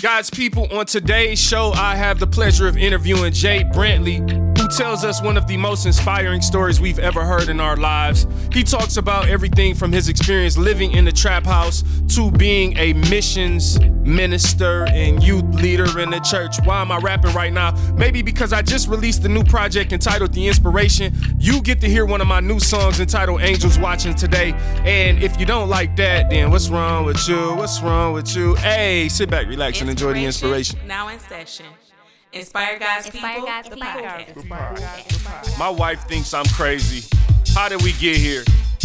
God's people, on today's show, I have the pleasure of interviewing Jay Brantley, who tells us one of the most inspiring stories we've ever heard in our lives. He talks about everything from his experience living in the trap house to being a missions minister and youth leader in the church. Why am I rapping right now? Maybe because I just released a new project entitled The Inspiration. You get to hear one of my new songs entitled Angels Watching today. And if you don't like that, then what's wrong with you? What's wrong with you? Hey, sit back, relax, and enjoy the inspiration. Now in session. Inspire God's Inspire people. God's the people. podcast. My wife thinks I'm crazy. How did we get here?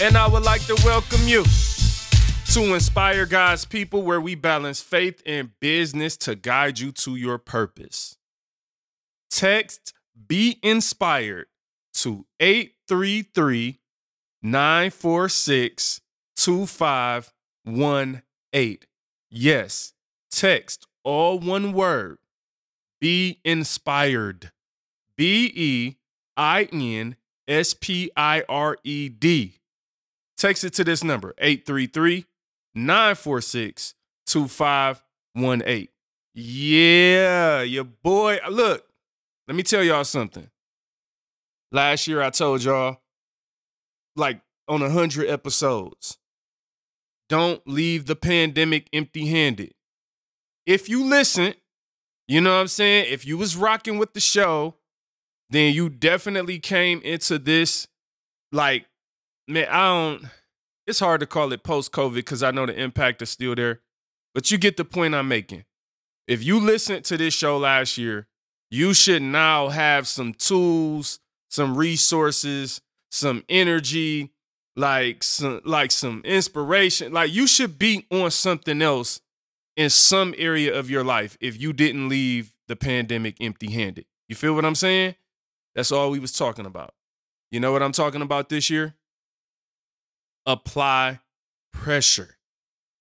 and I would like to welcome you to Inspire God's People, where we balance faith and business to guide you to your purpose. Text Be Inspired to 833 946 2518. Yes, text all one word be inspired. B E I N S P I R E D. Text it to this number 833 946 2518. Yeah, your boy. Uh, look, let me tell y'all something. Last year I told y'all, like on a 100 episodes, don't leave the pandemic empty handed. If you listen, you know what I'm saying? If you was rocking with the show, then you definitely came into this like man, I don't it's hard to call it post COVID because I know the impact is still there. But you get the point I'm making. If you listened to this show last year, you should now have some tools, some resources, some energy, like some like some inspiration. Like you should be on something else in some area of your life if you didn't leave the pandemic empty-handed. You feel what I'm saying? That's all we was talking about. You know what I'm talking about this year? Apply pressure.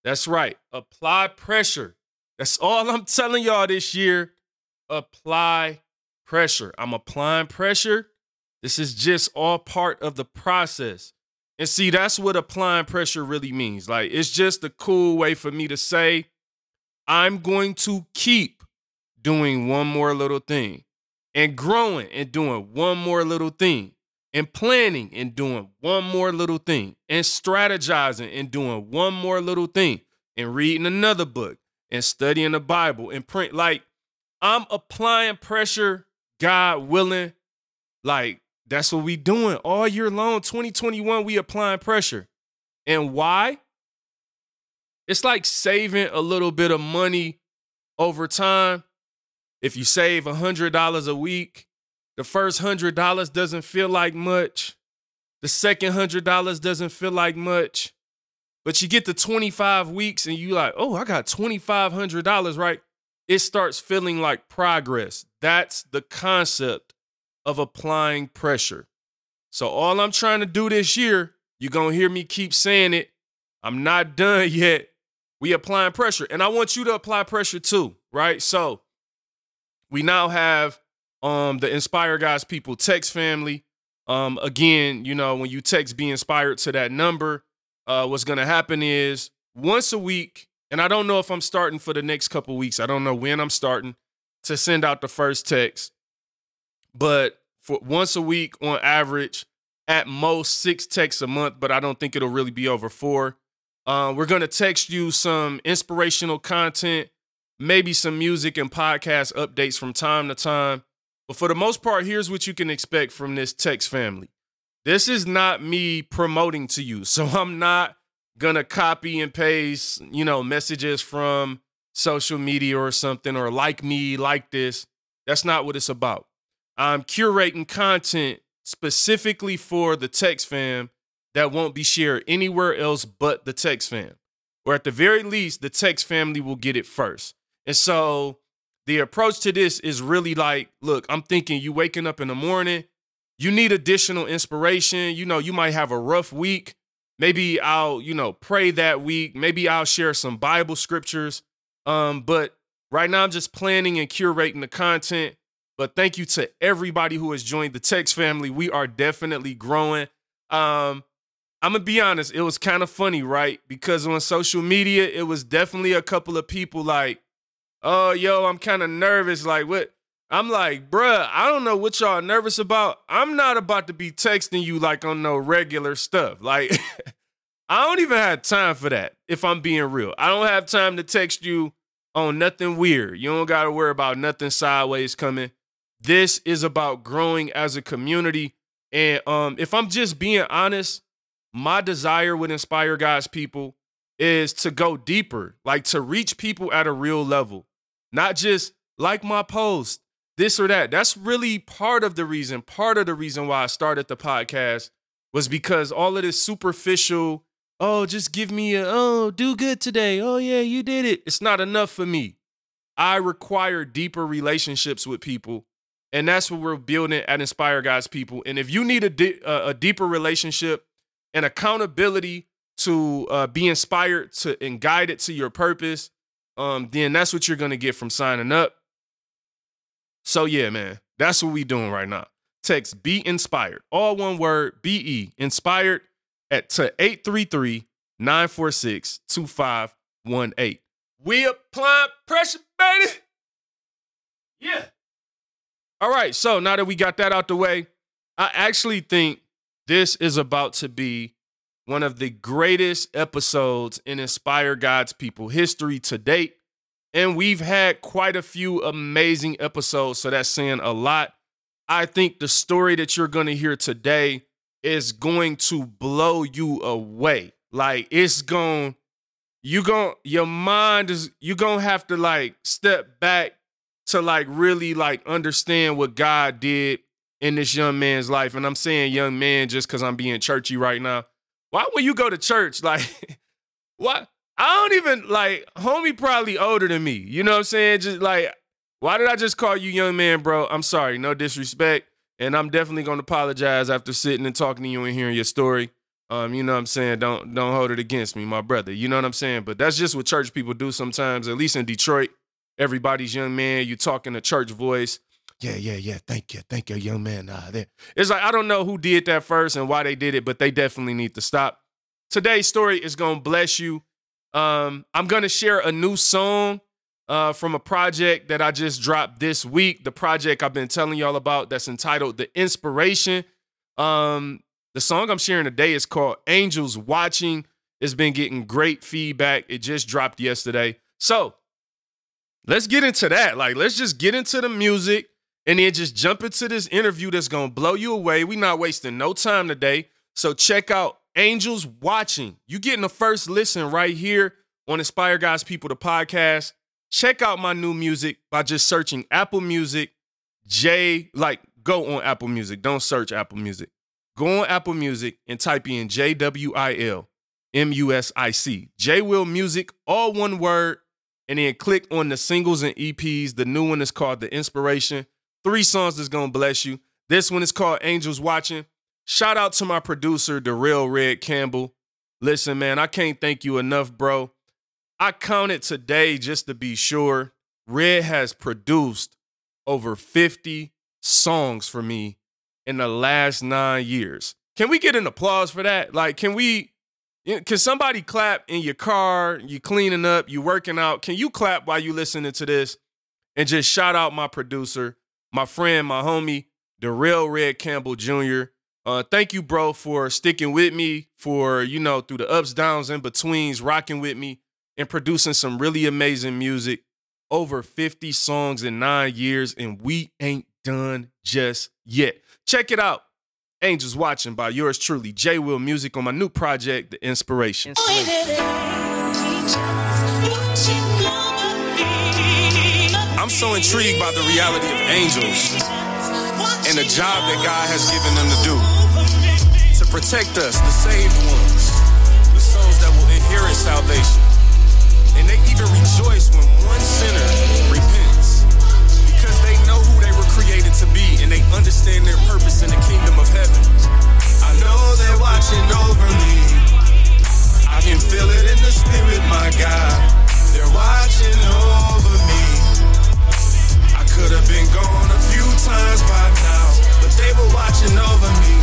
That's right. Apply pressure. That's all I'm telling y'all this year. Apply pressure. I'm applying pressure. This is just all part of the process. And see, that's what applying pressure really means. Like, it's just a cool way for me to say, I'm going to keep doing one more little thing and growing and doing one more little thing and planning and doing one more little thing and strategizing and doing one more little thing and reading another book and studying the Bible and print. Like, I'm applying pressure, God willing. Like, that's what we doing all year long. 2021, we applying pressure. And why? It's like saving a little bit of money over time. If you save $100 a week, the first $100 doesn't feel like much. The second $100 doesn't feel like much. But you get to 25 weeks and you like, "Oh, I got $2500, right?" It starts feeling like progress. That's the concept of applying pressure. So all I'm trying to do this year, you're going to hear me keep saying it. I'm not done yet. We applying pressure and I want you to apply pressure too, right? So we now have um the Inspire God's people text family. Um again, you know, when you text be inspired to that number, uh what's to happen is once a week and I don't know if I'm starting for the next couple weeks. I don't know when I'm starting to send out the first text. But for once a week on average, at most 6 texts a month, but I don't think it'll really be over 4. Uh, we're to text you some inspirational content, maybe some music and podcast updates from time to time. But for the most part, here's what you can expect from this text family. This is not me promoting to you. So I'm not going to copy and paste, you know, messages from social media or something or like me, like this. That's not what it's about. I'm curating content specifically for the text fam that won't be shared anywhere else but the text fam. Or at the very least, the text family will get it first. And so the approach to this is really like, look, I'm thinking you waking up in the morning, you need additional inspiration. You know, you might have a rough week. Maybe I'll, you know, pray that week. Maybe I'll share some Bible scriptures. Um, but right now I'm just planning and curating the content. But thank you to everybody who has joined the text family. We are definitely growing. Um, I'm gonna be honest, it was kind of funny, right? Because on social media, it was definitely a couple of people like, oh, yo, I'm kind of nervous. Like, what? I'm like, bruh, I don't know what y'all nervous about. I'm not about to be texting you like on no regular stuff. Like, I don't even have time for that, if I'm being real. I don't have time to text you on nothing weird. You don't got to worry about nothing sideways coming. This is about growing as a community. And um, if I'm just being honest, my desire with Inspire God's people is to go deeper, like to reach people at a real level, not just like my post, this or that. That's really part of the reason. Part of the reason why I started the podcast was because all of this superficial, oh, just give me a, oh, do good today. Oh, yeah, you did it. It's not enough for me. I require deeper relationships with people. And that's what we're building at Inspire God's people. And if you need a, di- a deeper relationship and accountability to uh, be inspired to and guided to your purpose, um, then that's what you're gonna get from signing up. So yeah, man, that's what we doing right now. Text be inspired, all one word, be inspired at to 833-946-2518. We apply pressure, baby. Yeah. All right, so now that we got that out the way, I actually think this is about to be one of the greatest episodes in Inspire God's People history to date. And we've had quite a few amazing episodes, so that's saying a lot. I think the story that you're going to hear today is going to blow you away. Like it's going you going your mind is you going to have to like step back to like really like understand what God did in this young man's life. And I'm saying young man just because I'm being churchy right now. Why when you go to church, like what? I don't even like homie probably older than me. You know what I'm saying? Just like, why did I just call you young man, bro? I'm sorry, no disrespect. And I'm definitely gonna apologize after sitting and talking to you and hearing your story. Um, you know what I'm saying? Don't don't hold it against me, my brother. You know what I'm saying? But that's just what church people do sometimes, at least in Detroit. Everybody's young man, you talk in a church voice yeah, yeah, yeah. Thank you, thank you, young man. There. It's like I don't know who did that first and why they did it, but they definitely need to stop. Today's story is gonna bless you. Um, I'm gonna share a new song uh, from a project that I just dropped this week. The project I've been telling y'all about that's entitled "The Inspiration." Um, the song I'm sharing today is called "Angels Watching." It's been getting great feedback. It just dropped yesterday. So let's get into that. Like, let's just get into the music and then just jump into this interview that's gonna blow you away. We're not wasting no time today. So check out Angels Watching. You getting the first listen right here on Inspire God's People, the podcast. Check out my new music by just searching Apple Music, J, like go on Apple Music. Don't search Apple Music. Go on Apple Music and type in J W I L M U S I C. J Will Music, all one word. And then click on the singles and EPs. The new one is called The Inspiration. Three songs that's gonna bless you. This one is called Angels Watching. Shout out to my producer, the real Red Campbell. Listen, man, I can't thank you enough, bro. I counted today just to be sure. Red has produced over 50 songs for me in the last nine years. Can we get an applause for that? Like, can we, can somebody clap in your car, you cleaning up, you working out? Can you clap while you listening to this? And just shout out my producer, my friend, my homie, real Red Campbell Jr. Uh, thank you, bro, for sticking with me, for, you know, through the ups, downs, in betweens, rocking with me and producing some really amazing music. Over 50 songs in nine years, and we ain't done just yet. Check it out. Angels Watching by yours truly, J Will Music on my new project, The Inspiration. I'm so intrigued by the reality of angels and the job that God has given them to do to protect us, the saved ones, the souls that will inherit salvation. And they even rejoice when one sinner repents because they know who they were created to be and they understand their purpose in the kingdom of heaven. I know they're watching over me. I can feel it in the spirit, my God. They're watching over me could have been gone a few times by now, but they were watching over me.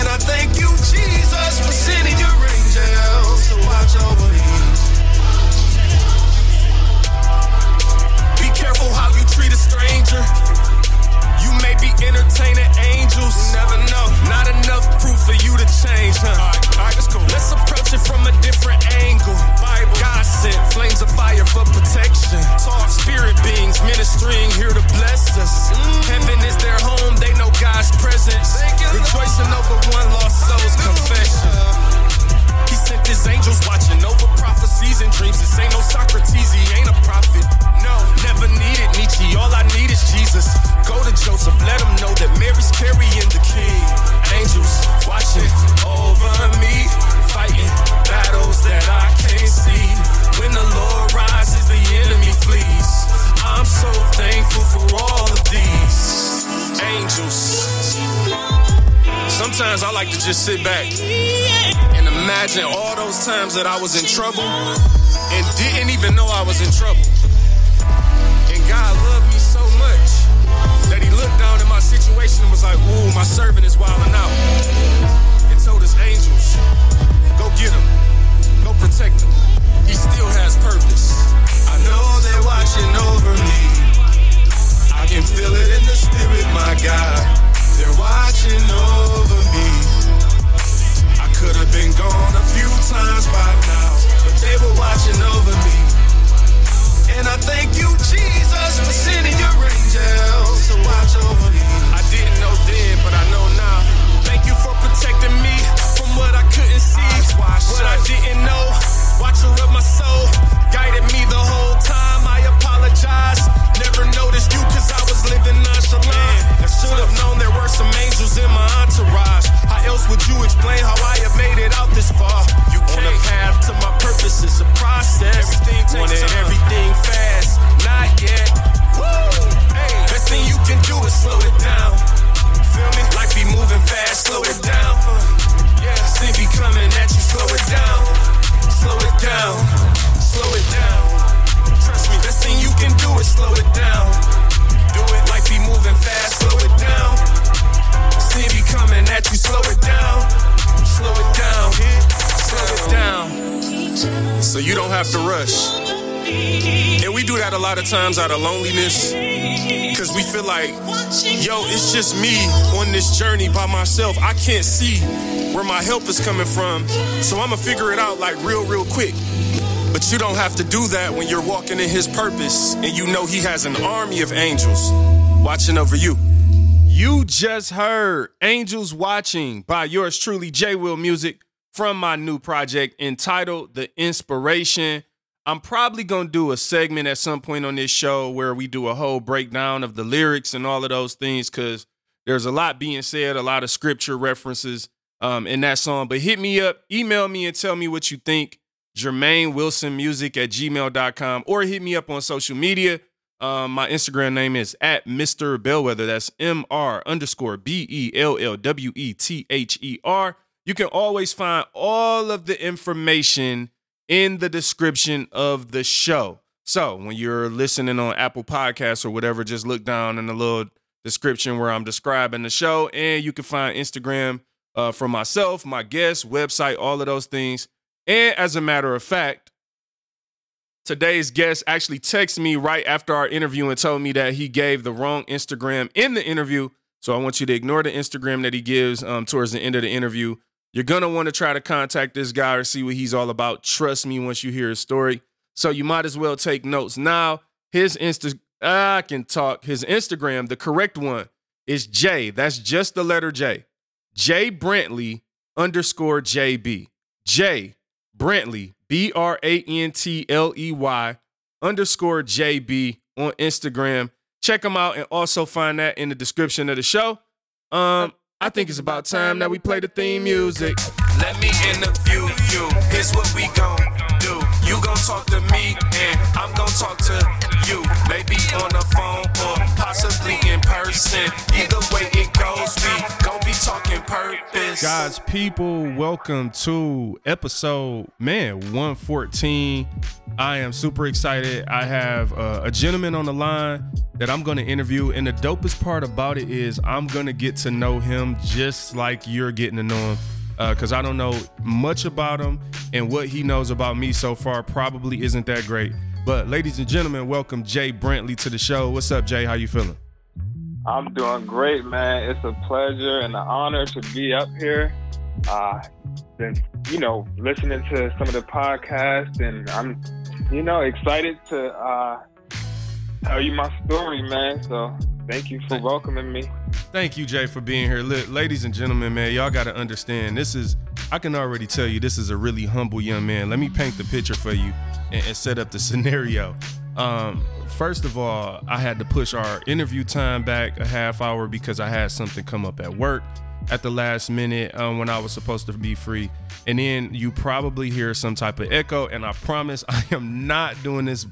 And I thank you, Jesus, for sending your angels to watch over me. Be careful how you treat a stranger. You may be entertained just sit back and imagine all those times that I was in trouble and didn't even know I was in trouble. And God loved me so much that He looked down at my situation and was like, Ooh, my servant is wilding out. And told His angels, Go get him, go protect him. He still has purpose. I know they're watching over me. I can feel it in the spirit, my God. They're watching over me. Been gone a few times by now, but they were watching over me. And I thank you, Jesus, for sending your angels to watch over me. I didn't know then, but I know now. Thank you for protecting me from what I couldn't see, what I didn't know. Watcher of my soul, guided me the whole time. I apologize. Never noticed you cause I was living nonchalant. I should have known there were some angels in my entourage. How else would you explain how have to rush. And we do that a lot of times out of loneliness. Cause we feel like, yo, it's just me on this journey by myself. I can't see where my help is coming from. So I'ma figure it out like real, real quick. But you don't have to do that when you're walking in his purpose and you know he has an army of angels watching over you. You just heard Angels Watching by yours truly, J Will Music, from my new project entitled The Inspiration. I'm probably going to do a segment at some point on this show where we do a whole breakdown of the lyrics and all of those things because there's a lot being said, a lot of scripture references um, in that song. But hit me up, email me, and tell me what you think. Jermaine Wilson Music at gmail.com or hit me up on social media. Um, my Instagram name is at Mr. Bellwether. That's M R underscore B E L L W E T H E R. You can always find all of the information in the description of the show. So when you're listening on Apple Podcasts or whatever, just look down in the little description where I'm describing the show, and you can find Instagram uh, for myself, my guests, website, all of those things. And as a matter of fact, today's guest actually texted me right after our interview and told me that he gave the wrong Instagram in the interview. So I want you to ignore the Instagram that he gives um, towards the end of the interview. You're going to want to try to contact this guy or see what he's all about. Trust me once you hear his story. So you might as well take notes. Now, his Insta, I can talk. His Instagram, the correct one is J. That's just the letter J. J Brantley underscore JB. J Brantley, B R A N T L E Y underscore JB on Instagram. Check him out and also find that in the description of the show. Um, I think it's about time that we play the theme music. Let me interview you. Here's what we gon' do. You gon' talk to me, and I'm gon' talk to you. Maybe on the phone or possibly in person. Either way it goes, we talking purpose. Guys, people, welcome to episode, man, 114. I am super excited. I have uh, a gentleman on the line that I'm going to interview. And the dopest part about it is I'm going to get to know him just like you're getting to know him. Because uh, I don't know much about him, and what he knows about me so far probably isn't that great. But ladies and gentlemen, welcome Jay Brantley to the show. What's up, Jay? How you feeling? I'm doing great, man. It's a pleasure and an honor to be up here. Uh, been, you know, listening to some of the podcasts, and I'm, you know, excited to uh, tell you my story, man. So thank you for welcoming me. Thank you, Jay, for being here. ladies and gentlemen, man, y'all got to understand this is, I can already tell you, this is a really humble young man. Let me paint the picture for you and, and set up the scenario. Um, first of all, I had to push our interview time back a half hour because I had something come up at work at the last minute um, when I was supposed to be free. And then you probably hear some type of echo. And I promise I am not doing this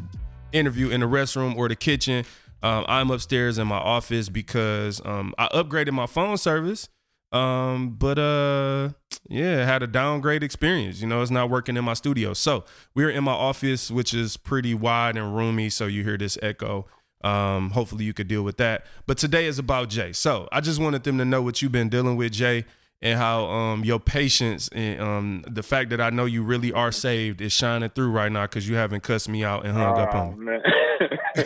interview in the restroom or the kitchen. Um, I'm upstairs in my office because um, I upgraded my phone service. Um, but uh, yeah, had a downgrade experience. You know, it's not working in my studio. So we're in my office, which is pretty wide and roomy. So you hear this echo. Um, hopefully you could deal with that. But today is about Jay. So I just wanted them to know what you've been dealing with, Jay, and how um, your patience and um, the fact that I know you really are saved is shining through right now because you haven't cussed me out and hung oh, up on me.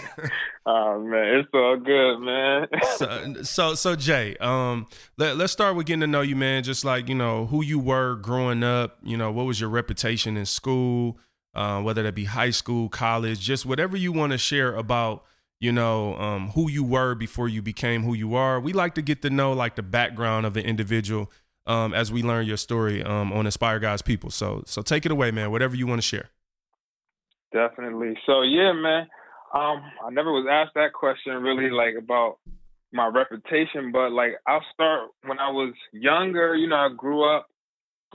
oh man, it's all good, man. so, so, so Jay, um, let, let's start with getting to know you, man. Just like you know who you were growing up. You know what was your reputation in school, uh, whether that be high school, college, just whatever you want to share about you know, um, who you were before you became who you are. We like to get to know like the background of the individual um, as we learn your story um, on Inspire God's People. So, so take it away, man. Whatever you want to share. Definitely. So, yeah, man. Um, I never was asked that question really, like about my reputation, but like I'll start when I was younger. You know, I grew up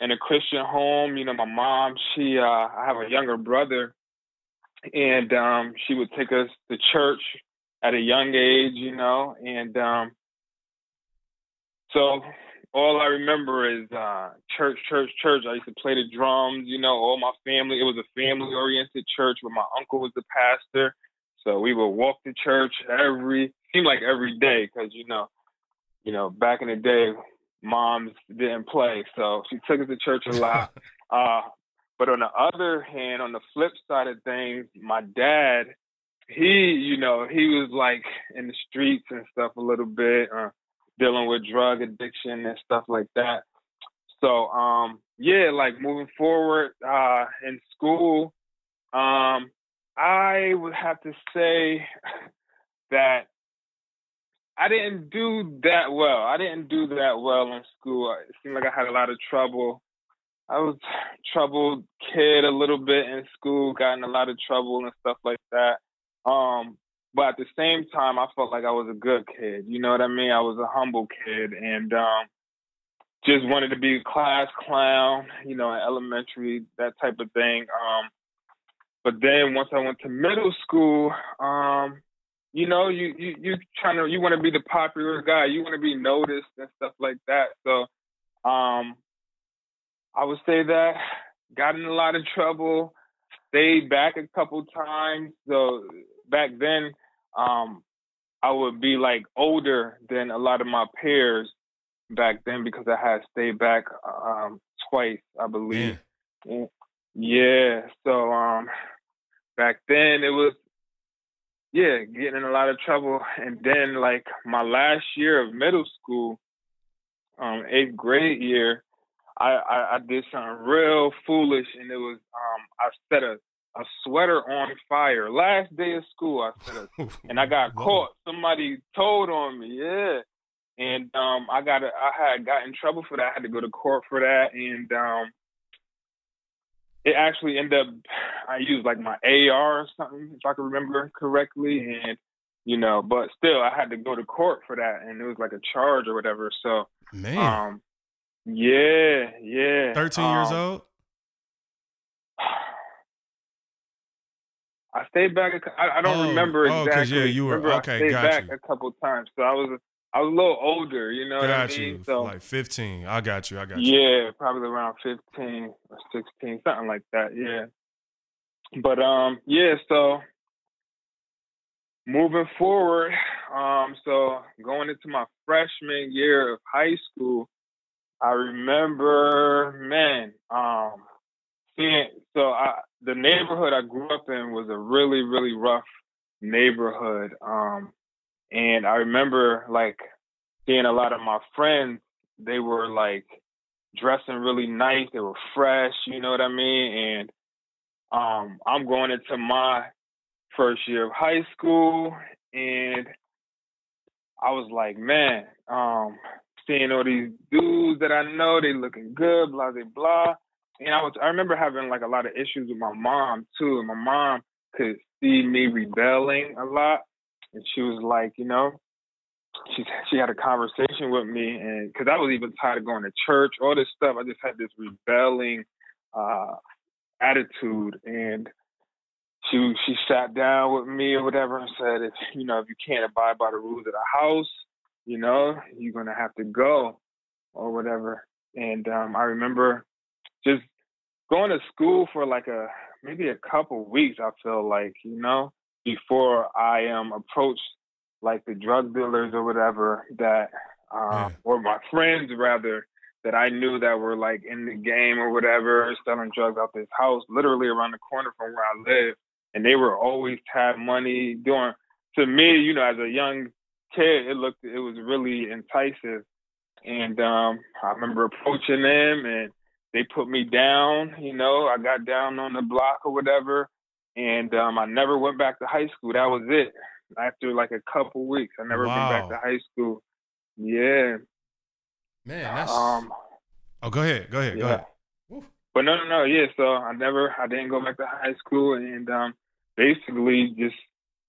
in a Christian home. You know, my mom, she, uh, I have a younger brother and um, she would take us to church at a young age, you know, and um, so all I remember is uh, church, church, church. I used to play the drums, you know, all my family. It was a family oriented church where my uncle was the pastor. So we would walk to church every, seemed like every day, because you know, you know, back in the day, moms didn't play, so she took us to church a lot. uh, but on the other hand, on the flip side of things, my dad, he, you know, he was like in the streets and stuff a little bit, uh, dealing with drug addiction and stuff like that. So, um, yeah, like moving forward uh, in school, um, I would have to say that I didn't do that well. I didn't do that well in school. It seemed like I had a lot of trouble I was troubled kid a little bit in school, got in a lot of trouble and stuff like that. Um, but at the same time, I felt like I was a good kid. You know what I mean? I was a humble kid and um, just wanted to be a class clown, you know, elementary, that type of thing. Um, but then once I went to middle school, um, you know, you you you trying to you want to be the popular guy, you want to be noticed and stuff like that. So um, I would say that got in a lot of trouble, stayed back a couple times. So back then, um, I would be like older than a lot of my peers back then because I had stayed back um, twice, I believe. Yeah. yeah. So um, back then it was yeah, getting in a lot of trouble. And then like my last year of middle school, um, eighth grade year, I, I, I did something real foolish, and it was um I set a a sweater on fire. Last day of school, I a, and I got caught. Somebody told on me, yeah, and um I got a, I had got in trouble for that. I had to go to court for that, and um it actually ended up I used like my AR or something, if I can remember correctly, and you know, but still I had to go to court for that, and it was like a charge or whatever. So man. Um, yeah, yeah. 13 um, years old? I stayed back. I, I don't oh, remember exactly. Oh, yeah, you were remember okay. I stayed back you. a couple times, so I was I was a little older. You know got what I mean? You. So like fifteen. I got you. I got you. Yeah, probably around fifteen or sixteen, something like that. Yeah. But um, yeah. So moving forward, um, so going into my freshman year of high school, I remember, man, um, seeing so I the neighborhood I grew up in was a really, really rough neighborhood. Um, and I remember like seeing a lot of my friends, they were like dressing really nice, they were fresh, you know what I mean? And um I'm going into my first year of high school, and I was like, man, um, seeing all these dudes that I know, they looking good, blah blah blah. And I was I remember having like a lot of issues with my mom too. And my mom could see me rebelling a lot. And she was like, you know, she she had a conversation with me and because I was even tired of going to church, all this stuff. I just had this rebelling uh attitude and she she sat down with me or whatever and said if you know if you can't abide by the rules of the house you know, you're gonna have to go or whatever. And um, I remember just going to school for like a maybe a couple weeks. I feel like you know before I um approached like the drug dealers or whatever that um, yeah. or my friends rather that I knew that were like in the game or whatever selling drugs out this house literally around the corner from where I live and they were always had money doing to me you know as a young kid, it looked it was really enticing. And um, I remember approaching them, and they put me down. You know, I got down on the block or whatever, and um, I never went back to high school. That was it. After like a couple weeks, I never wow. went back to high school. Yeah. Man, that's. Um, oh, go ahead. Go ahead. Yeah. Go ahead. But no, no, no. Yeah. So I never, I didn't go back to high school, and um, basically just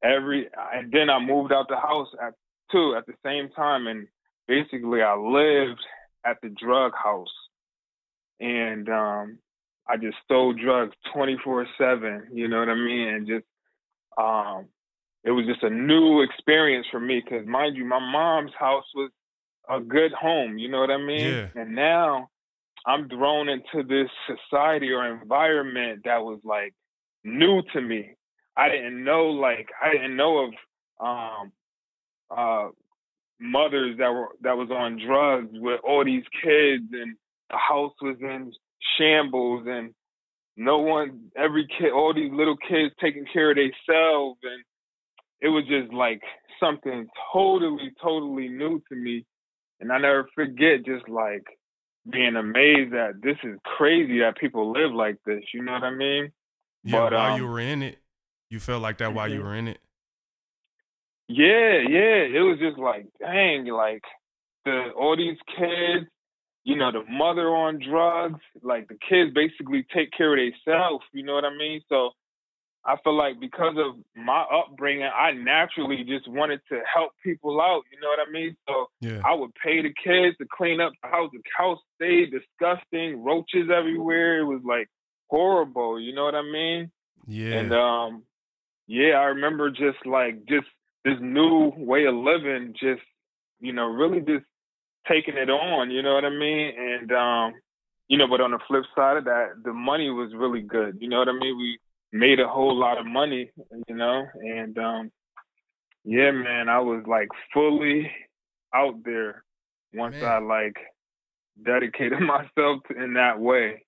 every, and then I moved out the house at too at the same time, and basically I lived at the drug house, and um, I just stole drugs twenty four seven. You know what I mean? And just um, it was just a new experience for me because, mind you, my mom's house was a good home. You know what I mean? Yeah. And now I'm thrown into this society or environment that was like new to me. I didn't know like I didn't know of um uh, mothers that were that was on drugs with all these kids, and the house was in shambles, and no one, every kid, all these little kids taking care of themselves, and it was just like something totally, totally new to me, and I never forget just like being amazed that this is crazy that people live like this. You know what I mean? Yeah. But, while um, you were in it, you felt like that while you mm-hmm. were in it. Yeah, yeah. It was just like, dang, like the all these kids, you know, the mother on drugs, like the kids basically take care of themselves, you know what I mean? So I feel like because of my upbringing, I naturally just wanted to help people out, you know what I mean? So yeah. I would pay the kids to clean up the house. The house stayed disgusting, roaches everywhere. It was like horrible, you know what I mean? Yeah. And um yeah, I remember just like just this new way of living just you know really just taking it on you know what i mean? And um you know but on the flip side of that the money was really good you know what i mean? We made a whole lot of money you know? And um yeah man i was like fully out there once man. i like dedicated myself in that way.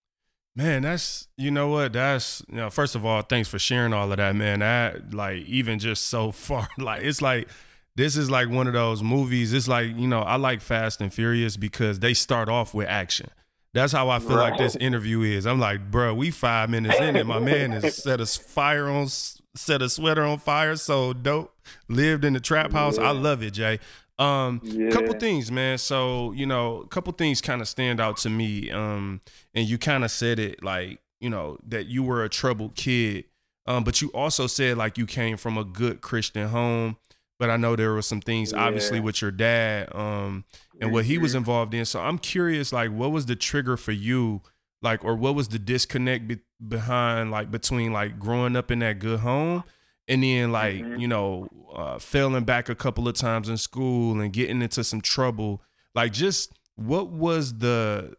Man, that's you know what? That's you know first of all thanks for sharing all of that man. That like even just so far like it's like this is like one of those movies it's like you know I like Fast and Furious because they start off with action that's how I feel right. like this interview is I'm like bro we five minutes in and my man has set a fire on set a sweater on fire so dope lived in the trap house yeah. I love it Jay um, yeah. couple things, man. So, you know, a couple things kind of stand out to me. Um, and you kind of said it like, you know, that you were a troubled kid. Um, but you also said like you came from a good Christian home. But I know there were some things yeah. obviously with your dad, um, and what he was mm-hmm. involved in. So I'm curious, like, what was the trigger for you? Like, or what was the disconnect be- behind, like, between like growing up in that good home and then like mm-hmm. you know uh, failing back a couple of times in school and getting into some trouble like just what was the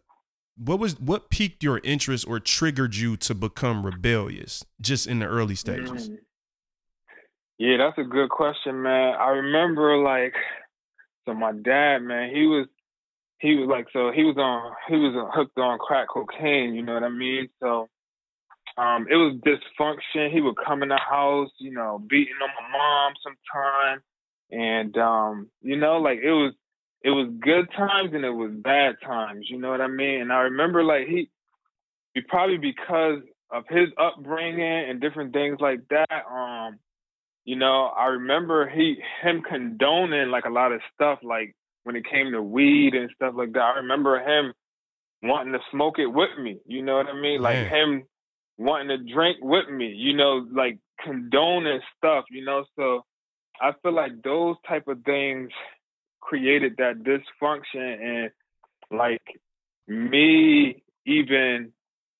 what was what piqued your interest or triggered you to become rebellious just in the early stages mm. Yeah that's a good question man i remember like so my dad man he was he was like so he was on he was hooked on crack cocaine you know what i mean so um, it was dysfunction. He would come in the house, you know, beating on my mom sometime, and um, you know, like it was it was good times and it was bad times. You know what I mean? And I remember like he, he probably because of his upbringing and different things like that. Um, you know, I remember he him condoning like a lot of stuff, like when it came to weed and stuff like that. I remember him wanting to smoke it with me. You know what I mean? Like him wanting to drink with me. You know, like condoning stuff. You know, so I feel like those type of things created that dysfunction and like me even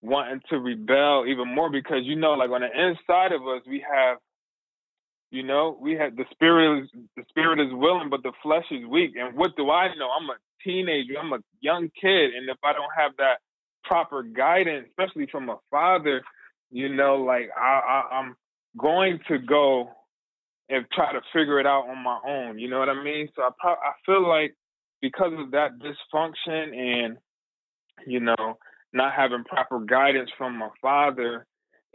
wanting to rebel even more because you know like on the inside of us we have you know we have the spirit is the spirit is willing but the flesh is weak. And what do i know? I'm a teenager. I'm a young kid. And if i don't have that proper guidance especially from a father you know like i, I i'm going to go and try to figure it out on my own. You know what i mean? So i pro- i feel like because of that dysfunction and you know not having proper guidance from my father,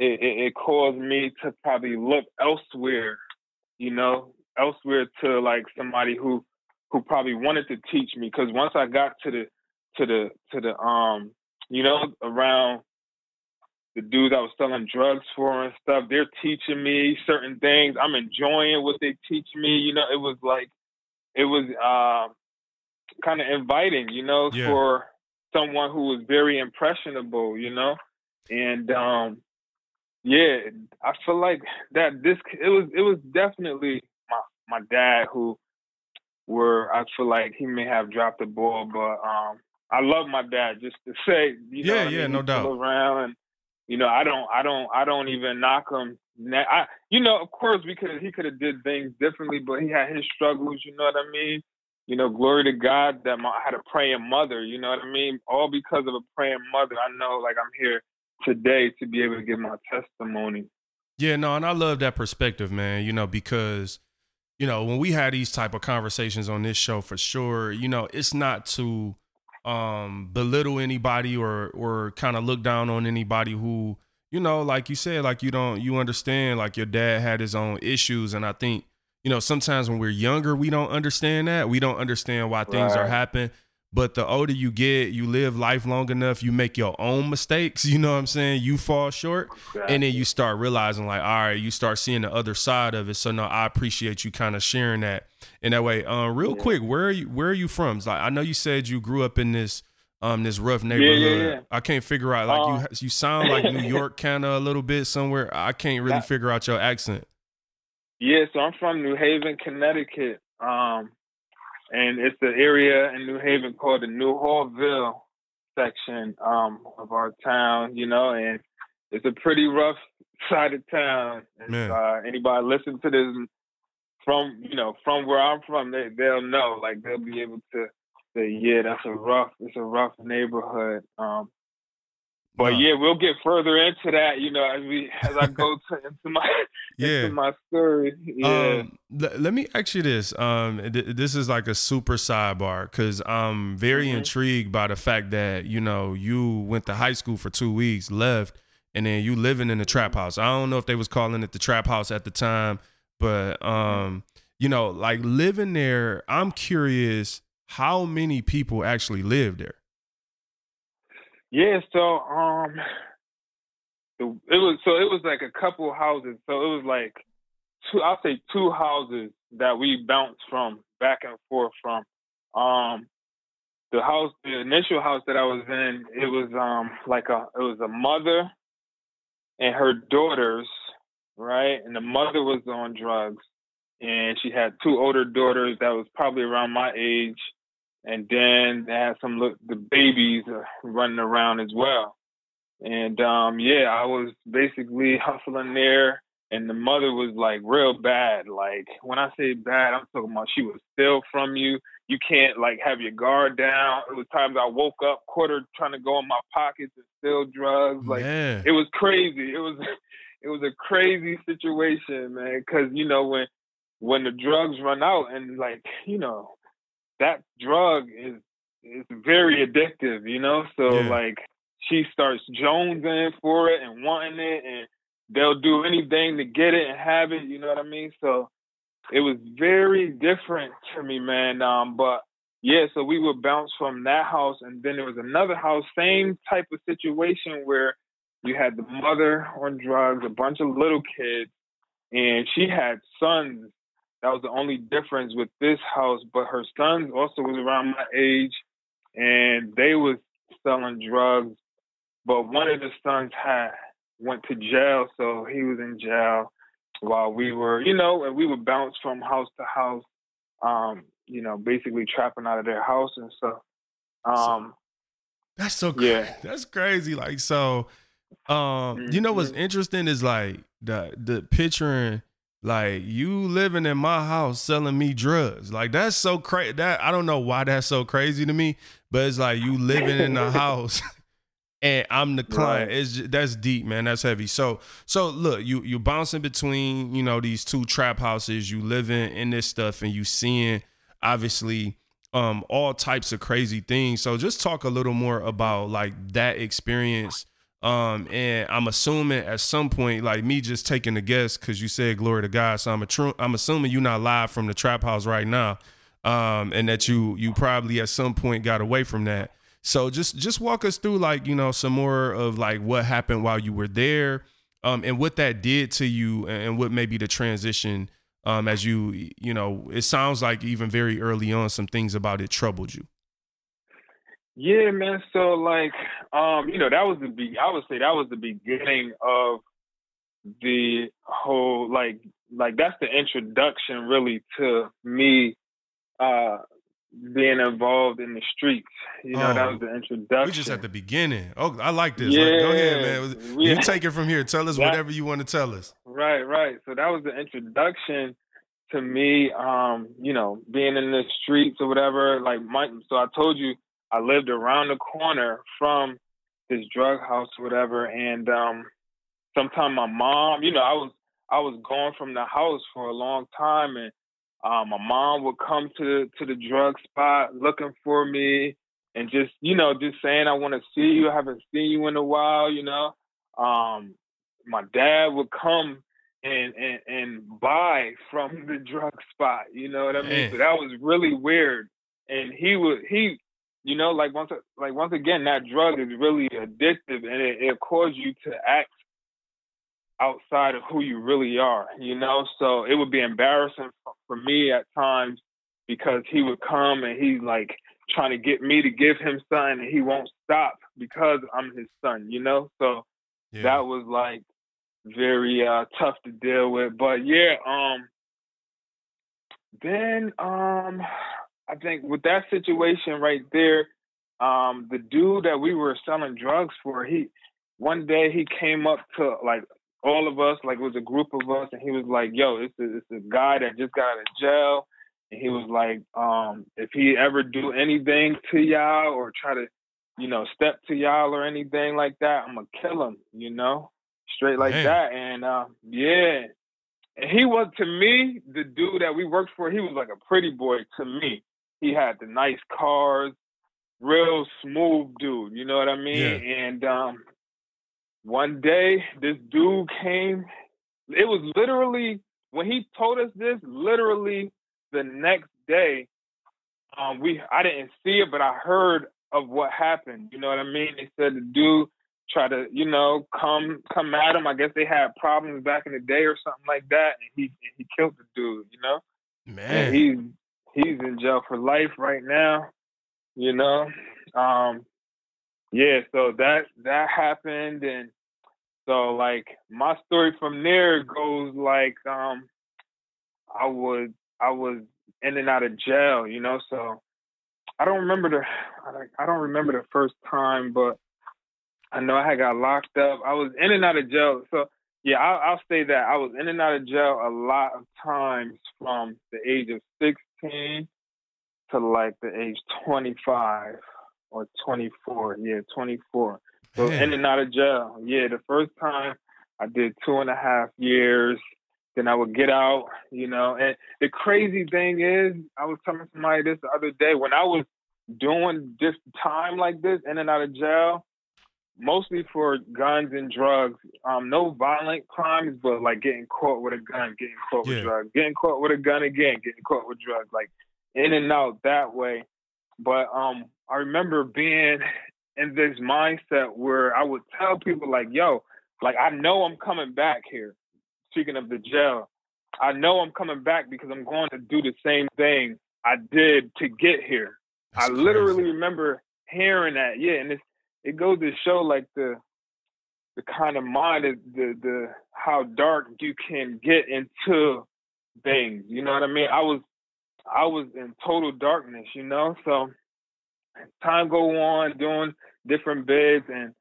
it, it, it, caused me to probably look elsewhere, you know, elsewhere to like somebody who who probably wanted to teach me. Because once I got to the to the to the um, you know, around the dudes I was selling drugs for and stuff, they're teaching me certain things. I'm enjoying what they teach me. You know, it was like it was uh, kind of inviting, you know, Yeah. for someone who was very impressionable, you know, and um, yeah, I feel like that this it was it was definitely my my dad who were I feel like he may have dropped the ball, but um, I love my dad just to say, you know, Yeah, I mean? no doubt. around and you know I don't I don't I don't even knock him. Na- I you know of course we could he could have did things differently, but he had his struggles. You know what I mean? You know, glory to God that my, I had a praying mother. You know what I mean? All because of a praying mother. I know, like I'm here today to be able to give my testimony. Yeah, no, and I love that perspective, man. You know, because you know when we had these type of conversations on this show, for sure, you know, it's not to um belittle anybody or or kind of look down on anybody who you know like you said like you don't you understand like your dad had his own issues and i think you know sometimes when we're younger we don't understand that we don't understand why things are happening but the older you get you live life long enough you make your own mistakes you know what i'm saying? You fall short and then you start realizing like all right you start seeing the other side of it. So no i appreciate you kind of sharing that. In that way um real Yeah. quick where are you where are you from? It's like i know you said you grew up in this um this rough yeah, neighborhood. yeah. i can't figure out like Um, you you sound like new york kind of a little bit somewhere. I can't really figure out your accent. Yeah, so I'm from New Haven, Connecticut. Um, and it's the area in New Haven called the Newhallville section um, of our town, you know, and it's a pretty rough side of town. Uh, anybody listen to this from, you know, from where I'm from, they, they'll know, like they'll be able to say, yeah, that's a rough, it's a rough neighborhood. Um, but No. yeah, we'll get further into that, you know, as we as I go to, into my yeah into my story. Yeah. Um, l- let me ask you this. Um, th- this is like a super sidebar because I'm very Mhm. intrigued by the fact that you know you went to high school for two weeks, left, and then you living in the trap house. I don't know if they was calling it the trap house at the time, but um, you know, like living there. I'm curious how many people actually live there. Yeah, so um it was so it was like a couple houses. So it was like two I'll say two houses that we bounced from back and forth from. Um the house the initial house that I was in, it was um like a it was a mother and her daughters, right? And the mother was on drugs and she had two older daughters that was probably around my age and then they had some look the babies uh, running around as well. And um yeah, I was basically hustling there and the mother was like real bad. Like when I say bad, I'm talking about she would steal from you. You can't like have your guard down. It was times I woke up quarter trying to go in my pockets and steal drugs. Like Man, it was crazy. It was it was a crazy situation, man. Because you know when when the drugs run out and like you know that drug is is very addictive, you know. So Yeah. like she starts jonesing for it and wanting it, and they'll do anything to get it and have it. You know what I mean? So it was very different to me, man. Um, but yeah, so we would bounce from that house, and then there was another house, same type of situation where you had the mother on drugs, a bunch of little kids, and she had sons. That was the only difference with this house. But her sons also was around my age, and they was selling drugs. But one of the sons had went to jail, so he was in jail while we were, you know, and we would bounce from house to house, um, you know, basically trapping out of their house and stuff. Um, that's so cra- yeah. That's crazy. Like so, um, you know what's mm-hmm. interesting is like the the picturing like you living in my house selling me drugs. Like that's so crazy. That I don't know why that's so crazy to me, but it's like you living in the house and I'm the client. Right. It's just, that's deep, man. That's heavy. So so look, you you bouncing between you know these two trap houses. You living in this stuff, and you seeing obviously um all types of crazy things. So just talk a little more about like that experience. Um, and I'm assuming at some point, like me just taking a guess, because you said glory to God. So I'm a. I'm assuming you're not live from the trap house right now, um, and that you you probably at some point got away from that. So just just walk us through like you know some more of like what happened while you were there, um, and what that did to you, and what maybe the transition, um, as you you know, it sounds like even very early on some things about it troubled you. Yeah, man. So like, um, you know, that was the be. I would say that was the beginning of the whole like like that's the introduction really to me uh being involved in the streets. You know, oh, that was the introduction. We just at the beginning. Oh, I like this. Yeah, like, go ahead, man. You take it from here. Tell us that, whatever you want to tell us. Right, right. So that was the introduction to me. Um, you know, being in the streets or whatever. Like, my, so I told you I lived around the corner from this drug house or whatever, and um, sometimes my mom, you know, I was I was gone from the house for a long time, and um, my mom would come to to the drug spot looking for me and just you know just saying I want to see you. I haven't seen you in a while. You know, um, my dad would come and and and buy from the drug spot. You know what I mean? So that was really weird. And he would he, you know, like once like once again, that drug is really addictive and it, it causes you to act outside of who you really are, you know? So it would be embarrassing for, for me at times because he would come and he's like trying to get me to give him son and he won't stop because I'm his son, you know? So yeah. that was like very uh tough to deal with. But yeah, um then um I think with that situation right there, um, the dude that we were selling drugs for, he one day he came up to like all of us, like it was a group of us, and he was like, "Yo, it's a, it's a guy that just got out of jail." And he was like, um, if he ever do anything to y'all or try to, you know, step to y'all or anything like that, I'm gonna kill him, you know, straight like Damn. that. And uh, yeah, and he was to me the dude that we worked for. He was like a pretty boy to me. He had the nice cars, real smooth dude. You know what I mean? Yeah. And um, one day this dude came. It was literally when he told us this. Literally the next day, um, we I didn't see it, but I heard of what happened. You know what I mean? They said the dude tried to, you know, come come at him. I guess they had problems back in the day or something like that, and he he killed the dude. You know, man, and he's he's in jail for life right now. You know, um, yeah, so that that happened, and so like my story from there goes like um, I was I was in and out of jail, you know. So I don't remember the I don't remember the first time, but I know I had got locked up. I was in and out of jail. So yeah, I'll, I'll say that I was in and out of jail a lot of times from the age of 16 to like the age 25 or 24. Yeah, 24. So Man. in and out of jail. Yeah, the first time I did two and a half years. Then I would get out, you know. And the crazy thing is, I was telling somebody this the other day when I was doing this time like this, in and out of jail, mostly for guns and drugs. Um, no violent crimes, but like getting caught with a gun, getting caught yeah. with drugs, getting caught with a gun again, getting caught with drugs, like in and out that way. But um, I remember being in this mindset where I would tell people like, "Yo, like I know I'm coming back here, speaking of the jail, I know I'm coming back because I'm going to do the same thing I did to get here. That's I literally crazy. remember hearing that. Yeah, and it's, it goes to show like the the kind of mind the the how dark you can get into things. You know what I mean? I was I was in total darkness, you know. So time go on doing different bids and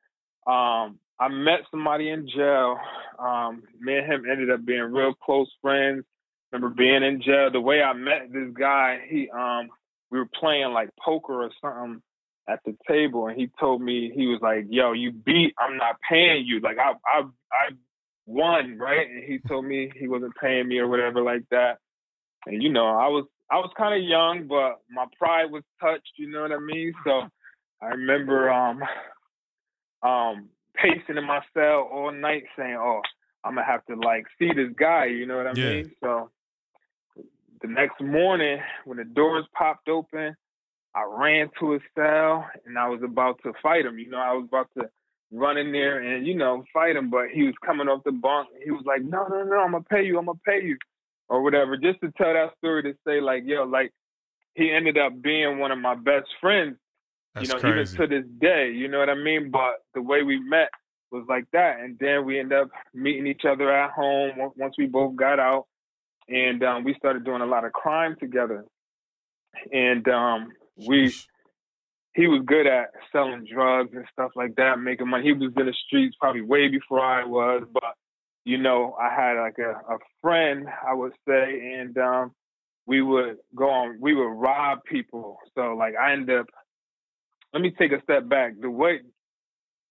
um I met somebody in jail. Um me and him ended up being real close friends. Remember being in jail. The way I met this guy, he um we were playing like poker or something at the table and he told me he was like, Yo, you beat, I'm not paying you. Like I I I won, right? And he told me he wasn't paying me or whatever like that. And you know, I was I was kind of young, but my pride was touched. You know what I mean? So I remember um um pacing in my cell all night, saying, "Oh, I'm gonna have to like see this guy." You know what I Yeah. mean? So the next morning, when the doors popped open, I ran to his cell and I was about to fight him. You know, I was about to run in there and you know fight him, but he was coming off the bunk. He was like, "No, no, no, I'm gonna pay you. I'm gonna pay you." or whatever, just to tell that story to say like, yo, like he ended up being one of my best friends, That's you know, crazy. even to this day, you know what I mean? But the way we met was like that. And then we ended up meeting each other at home once we both got out. And um, we started doing a lot of crime together. And um, we, he was good at selling drugs and stuff like that, making money. He was in the streets probably way before I was, but you know, I had like a, a friend, I would say, and um, we would go on, we would rob people. So like I ended up, let me take a step back. The way,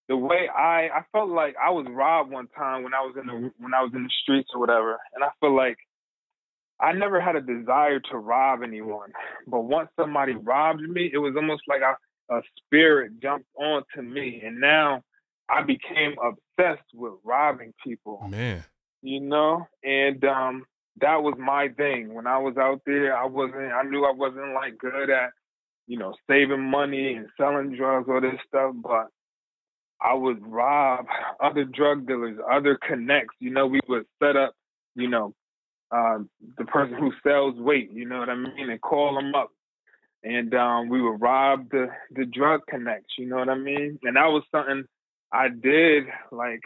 the way I, I felt like I was robbed one time when I was in the when I was in the streets or whatever, and I feel like I never had a desire to rob anyone, but once somebody robbed me, it was almost like a, a spirit jumped onto me, and now I became obsessed with robbing people. Man. you know? And um that was my thing. When i was out there i wasn't i knew i wasn't like good at you know saving money and selling drugs all this stuff but i would rob other drug dealers other connects. You know we would set up you know uh, the person who sells weight you know what i mean and call them up and um we would rob the the drug connects you know what i mean and that was something i did like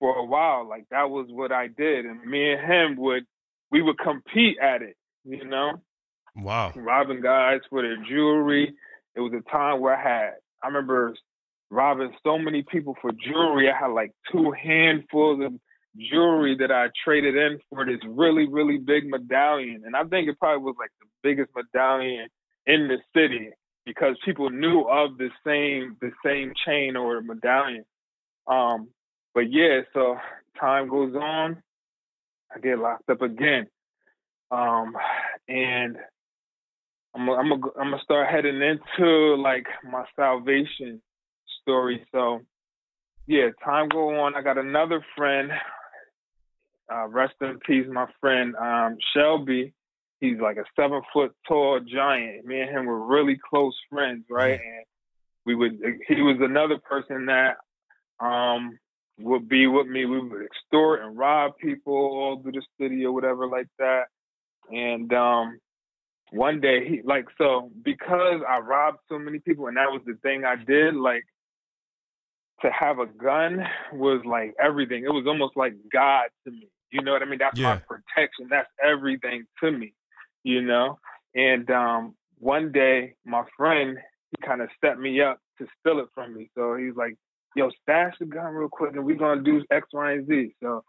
for a while. Like that was what I did, and me and him would we would compete at it. You know, Wow. robbing guys for their jewelry. It was a time where I had I remember robbing so many people for jewelry. I had like two handfuls of jewelry that I traded in for this really really big medallion, and I think it probably was like the biggest medallion in the city because people knew of the same the same chain or medallion. Um, but yeah, so time goes on, I get locked up again, um, and I'm i I'm i I'm gonna start heading into like my salvation story. So yeah, time go on. I got another friend. Uh, rest in peace, my friend um, Shelby. He's like a seven foot tall giant. Me and him were really close friends, right? And we would. He was another person that um, would be with me. We would extort and rob people all through the city or whatever like that. And um, one day he like so because I robbed so many people and that was the thing I did, like to have a gun was like everything. It was almost like God to me. You know what I mean? That's Yeah. my protection. That's everything to me. You know? And um one day my friend he kind of set me up to steal it from me. So he's like, yo, stash the gun real quick and we're gonna do X, Y, and Z. So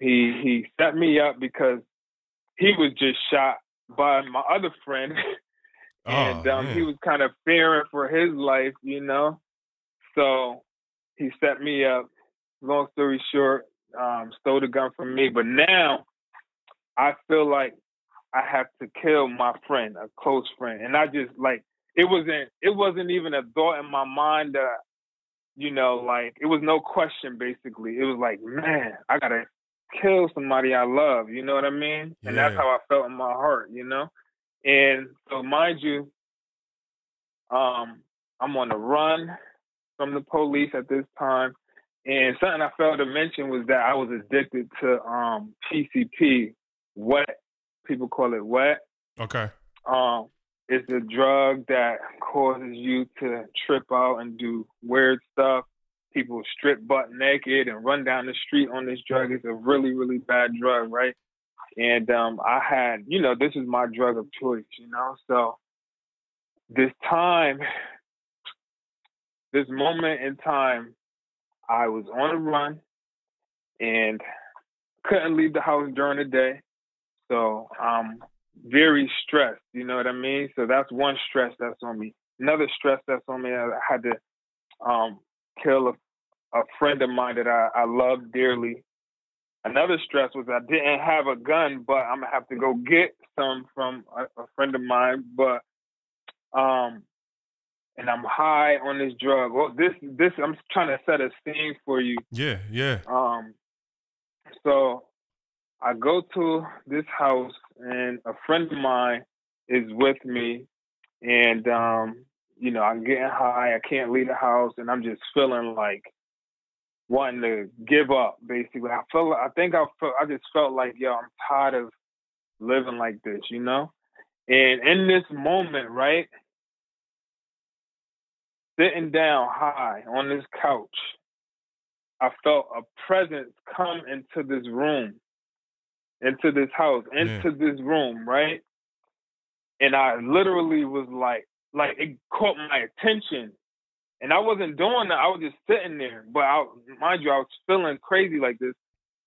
he he set me up because he was just shot by my other friend and Oh, um, he was kind of fearing for his life, you know. So he set me up. Long story short, um, stole the gun from me. But now I feel like I have to kill my friend, a close friend, and I just like it wasn't. It wasn't even a thought in my mind that you know, like it was no question. Basically, it was like, man, I gotta kill somebody I love. You know what I mean? And that's how I felt in my heart. You know. And so, mind you, um, I'm on the run from the police at this time, And something I failed to mention was that I was addicted to um, PCP, wet. People call it wet. Okay. Um, it's a drug that causes you to trip out and do weird stuff. People strip butt naked and run down the street on this drug. It's a really, really bad drug, right? And um, I had, you know, this is my drug of choice, you know. So this time, this moment in time, I was on a run and couldn't leave the house during the day. So I'm very stressed, you know what I mean? So that's one stress that's on me. Another stress that's on me, I had to um, kill a, a friend of mine that I, I love dearly. Another stress was I didn't have a gun, but I'm gonna have to go get some from a, a friend of mine. But um, and I'm high on this drug. Well, this this I'm trying to set a scene for you. Yeah, yeah. Um, so I go to this house and a friend of mine is with me, and um, you know I'm getting high. I can't leave the house, and I'm just feeling like wanting to give up. Basically, I felt. I think I felt. I just felt like, yo, I'm tired of living like this, you know. And in this moment, right, sitting down high on this couch, I felt a presence come into this room, into this house, into this room, right? And I literally was like, like it caught my attention. And I wasn't doing that. I was just sitting there. But I, mind you, I was feeling crazy like this.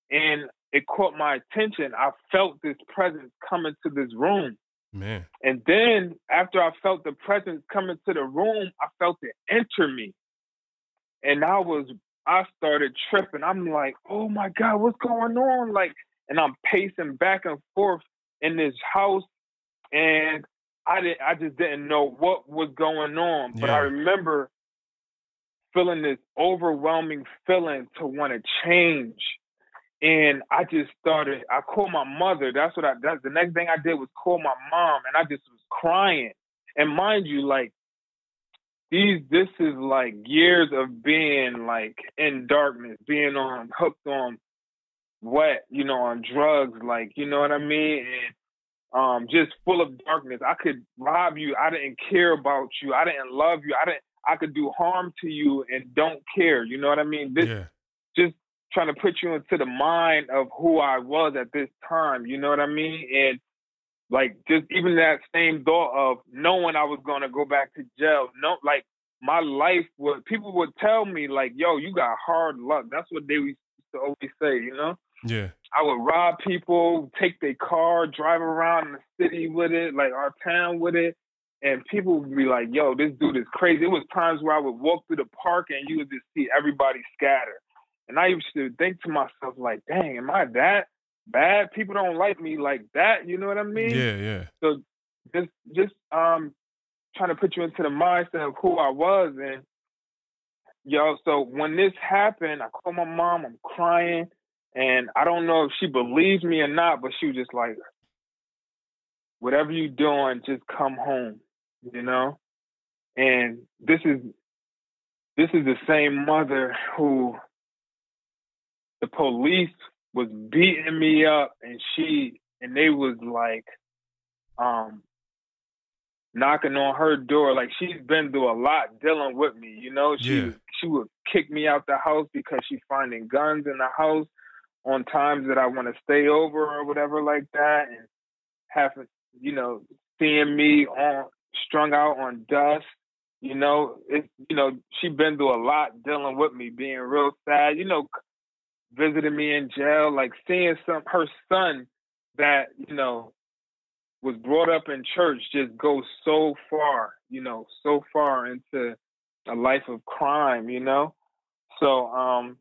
And it caught my attention. I felt this presence come into this room. Man. And then after I felt the presence come into the room, I felt it enter me. And I was I started tripping. I'm like, oh my God, what's going on? Like, and I'm pacing back and forth in this house and I didn't I just didn't know what was going on. But yeah. I remember feeling this overwhelming feeling to want to change and I just started. I called my mother. That's what I. That's the next thing I did was call my mom, and I just was crying. And mind you, like these, this is like years of being like in darkness, being on hooked on what you know, on drugs, like you know what I mean, and um, just full of darkness. I could rob you. I didn't care about you. I didn't love you. I didn't. I could do harm to you and don't care. You know what I mean? This yeah. just trying to put you into the mind of who I was at this time. You know what I mean? And like just even that same thought of knowing I was gonna go back to jail. No, like my life would people would tell me like, "Yo, you got hard luck." That's what they used to always say. You know? Yeah. I would rob people, take their car, drive around the city with it, like our town with it. And people would be like, yo, this dude is crazy. It was times where I would walk through the park and you would just see everybody scatter. And I used to think to myself, like, dang, am I that bad? People don't like me like that. You know what I mean? Yeah, yeah. So just just um trying to put you into the mindset of who I was and yo, so when this happened, I called my mom, I'm crying, and I don't know if she believes me or not, but she was just like, Whatever you're doing, just come home, you know? And this is this is the same mother who the police was beating me up and she and they was like um knocking on her door. Like she's been through a lot dealing with me you know? She yeah. she would kick me out the house because she's finding guns in the house on times that I want to stay over or whatever like that and having you know seeing me on strung out on dust you know? It you know she been through a lot dealing with me being real sad you know visited me in jail, like seeing some her son that, you know, was brought up in church just go so far, you know, so far into a life of crime, you know? So um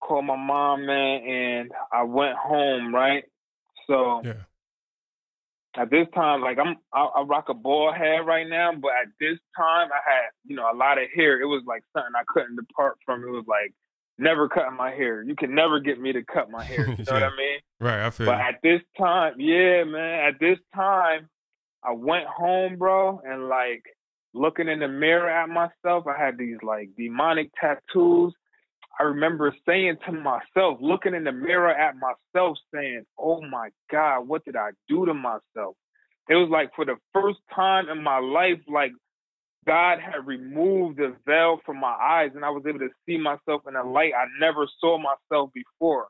called my mom man and I went home, right? So yeah. at this time, like I'm I, I rock a bald head right now, but at this time I had, you know, a lot of hair. It was like something I couldn't depart from. It was like never cutting my hair. You can never get me to cut my hair. You know yeah. what I mean? Right, I feel. But at this time, yeah, man, at this time, I went home, bro, and like looking in the mirror at myself, I had these like demonic tattoos, I remember saying to myself, looking in the mirror at myself, saying, "Oh my God, what did I do to myself?" It was like for the first time in my life, like God had removed the veil from my eyes, and I was able to see myself in a light I never saw myself before.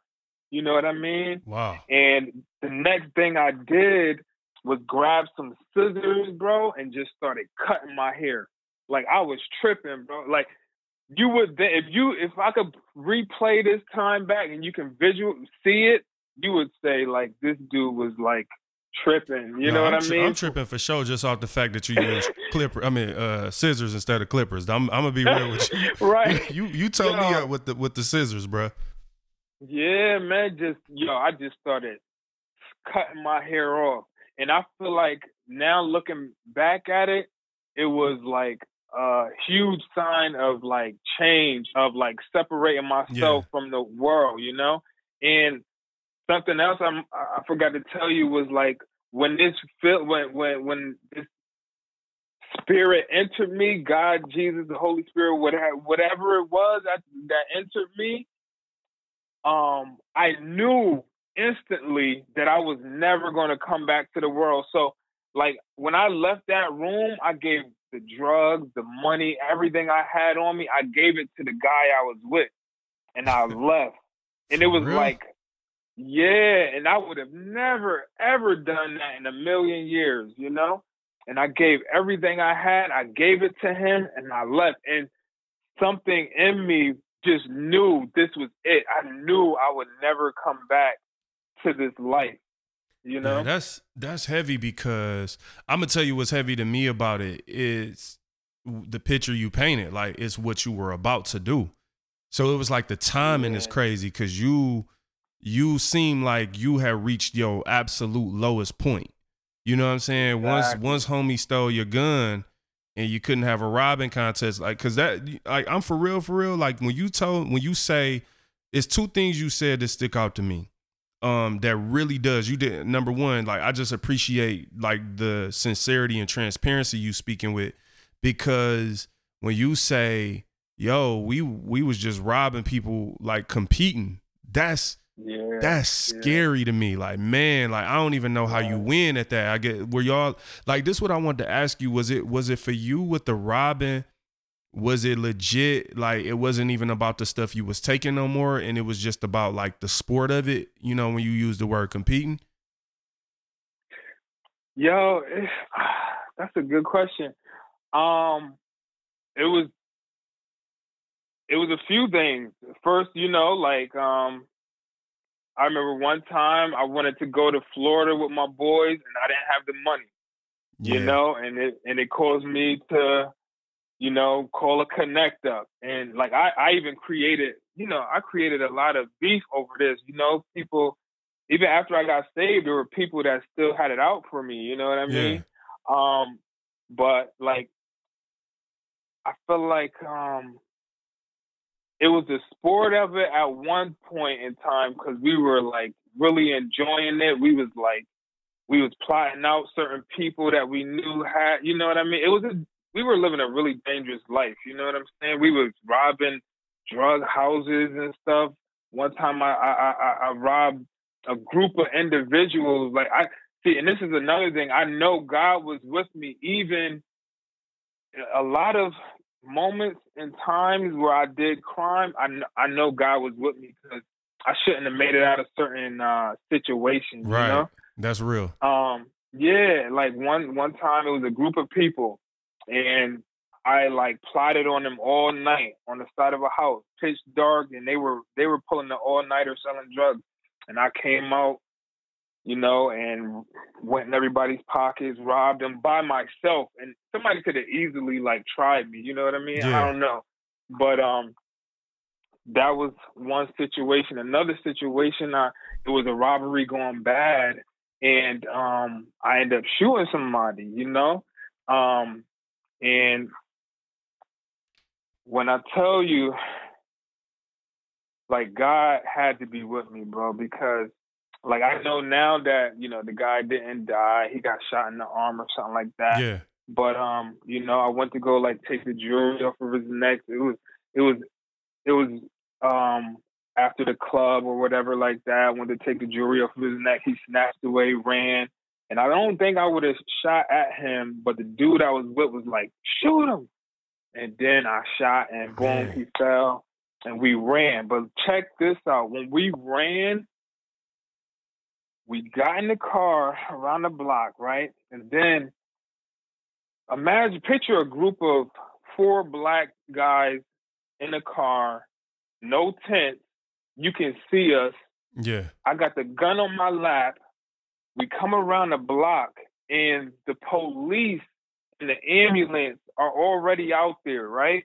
You know what I mean? Wow. And the next thing I did was grab some scissors, bro, and just started cutting my hair. Like I was tripping, bro. Like you would if you if I could replay this time back and you can visual see it, you would say like this dude was like tripping. You No, know what I'm I tri- mean? I'm tripping for sure, just off the fact that you use clipper. I mean, uh, scissors instead of clippers. I'm, I'm gonna be real with you. right. You you told me Yo. up with the with the scissors, bro. Yeah, man. Just yo, I just started cutting my hair off, and I feel like now looking back at it, it was like a huge sign of like change, of like separating myself from the world, you know. And something else I'm, I forgot to tell you was like when this feel when when when this spirit entered me, God, Jesus, the Holy Spirit, whatever whatever it was that that entered me, um, I knew instantly that I was never going to come back to the world. So, like when I left that room, I gave the drugs, the money, everything I had on me. I gave it to the guy I was with, and I left. And it was real? like, yeah, and I would have never ever done that in a million years, you know. And I gave everything I had. I gave it to him, and I left. And something in me just knew this was it. I knew I would never come back to this life. You know? Yeah, that's that's heavy because I'm gonna tell you what's heavy to me about it is the picture you painted. Like it's what you were about to do. So it was like the timing is crazy because you you seem like you had reached your absolute lowest point. You know what I'm saying? Exactly. Once once homie stole your gun and you couldn't have a robbing contest, like cause that like I'm for real, for real. Like when you told when you say it's two things you said that stick out to me um that really does you did number one like i just appreciate like the sincerity and transparency you speaking with because when you say yo we we was just robbing people like competing that's yeah. that's yeah. scary to me like man like i don't even know how you win at that i get were y'all like this what i wanted to ask you was it was it for you with the robbing was it legit like it wasn't even about the stuff you was taking no more and it was just about like the sport of it you know when you use the word competing Yo, eh, that's a good question. Um, it was it was a few things. First, you know, like um, I remember one time I wanted to go to Florida with my boys, and I didn't have the money. You know, and it and it caused me to, you know, call a connect up, and like I I even created, you know, I created a lot of beef over this. You know, people even after I got saved, there were people that still had it out for me. You know what I mean? Yeah. Um, but like, I feel like um, it was the sport of it at one point in time because we were like really enjoying it. We was like, we was plotting out certain people that we knew had. You know what I mean? It was a, we were living a really dangerous life. You know what I'm saying? We was robbing drug houses and stuff. One time I I, I, I robbed a group of individuals. Like I see, and this is another thing. I know God was with me even a lot of moments and times where I did crime. I kn- I know God was with me because I shouldn't have made it out of certain uh, situations. right You know? that's real Um, yeah, like one one time it was a group of people, and I like plotted on them all night on the side of a house, pitch dark, and they were they were pulling the all nighter selling drugs, and I came out, you know, and went in everybody's pockets, robbed them by myself, and somebody could have easily like tried me, you know what I mean? Yeah. I don't know, but um, that was one situation. Another situation, I it was a robbery going bad and um I ended up shooting somebody, you know? Um and when I tell you like God had to be with me, bro, because like I know now that, you know, the guy didn't die, he got shot in the arm or something like that. yeah But um, you know, I went to go like take the jewelry off of his neck. It was it was it was um, after the club or whatever like that, I went to take the jewelry off of his neck. He snatched away, ran. And I don't think I would have shot at him, but the dude I was with was like, shoot him. And then I shot and boom, he fell and we ran. But check this out. When we ran, we got in the car around the block, right? And then imagine, picture a group of four black guys in a car, no tent. You can see us. Yeah. I got the gun on my lap. We come around the block, and the police and the ambulance are already out there, right?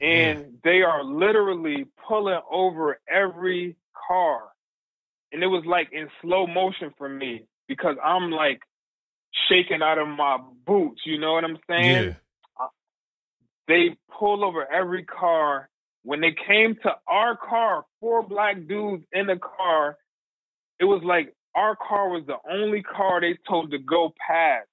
And they are literally pulling over every car. And it was like in slow motion for me because I'm like shaking out of my boots. You know what I'm saying? Yeah. They pull over every car. When they came to our car, four black dudes in the car, it was like our car was the only car they told to go past.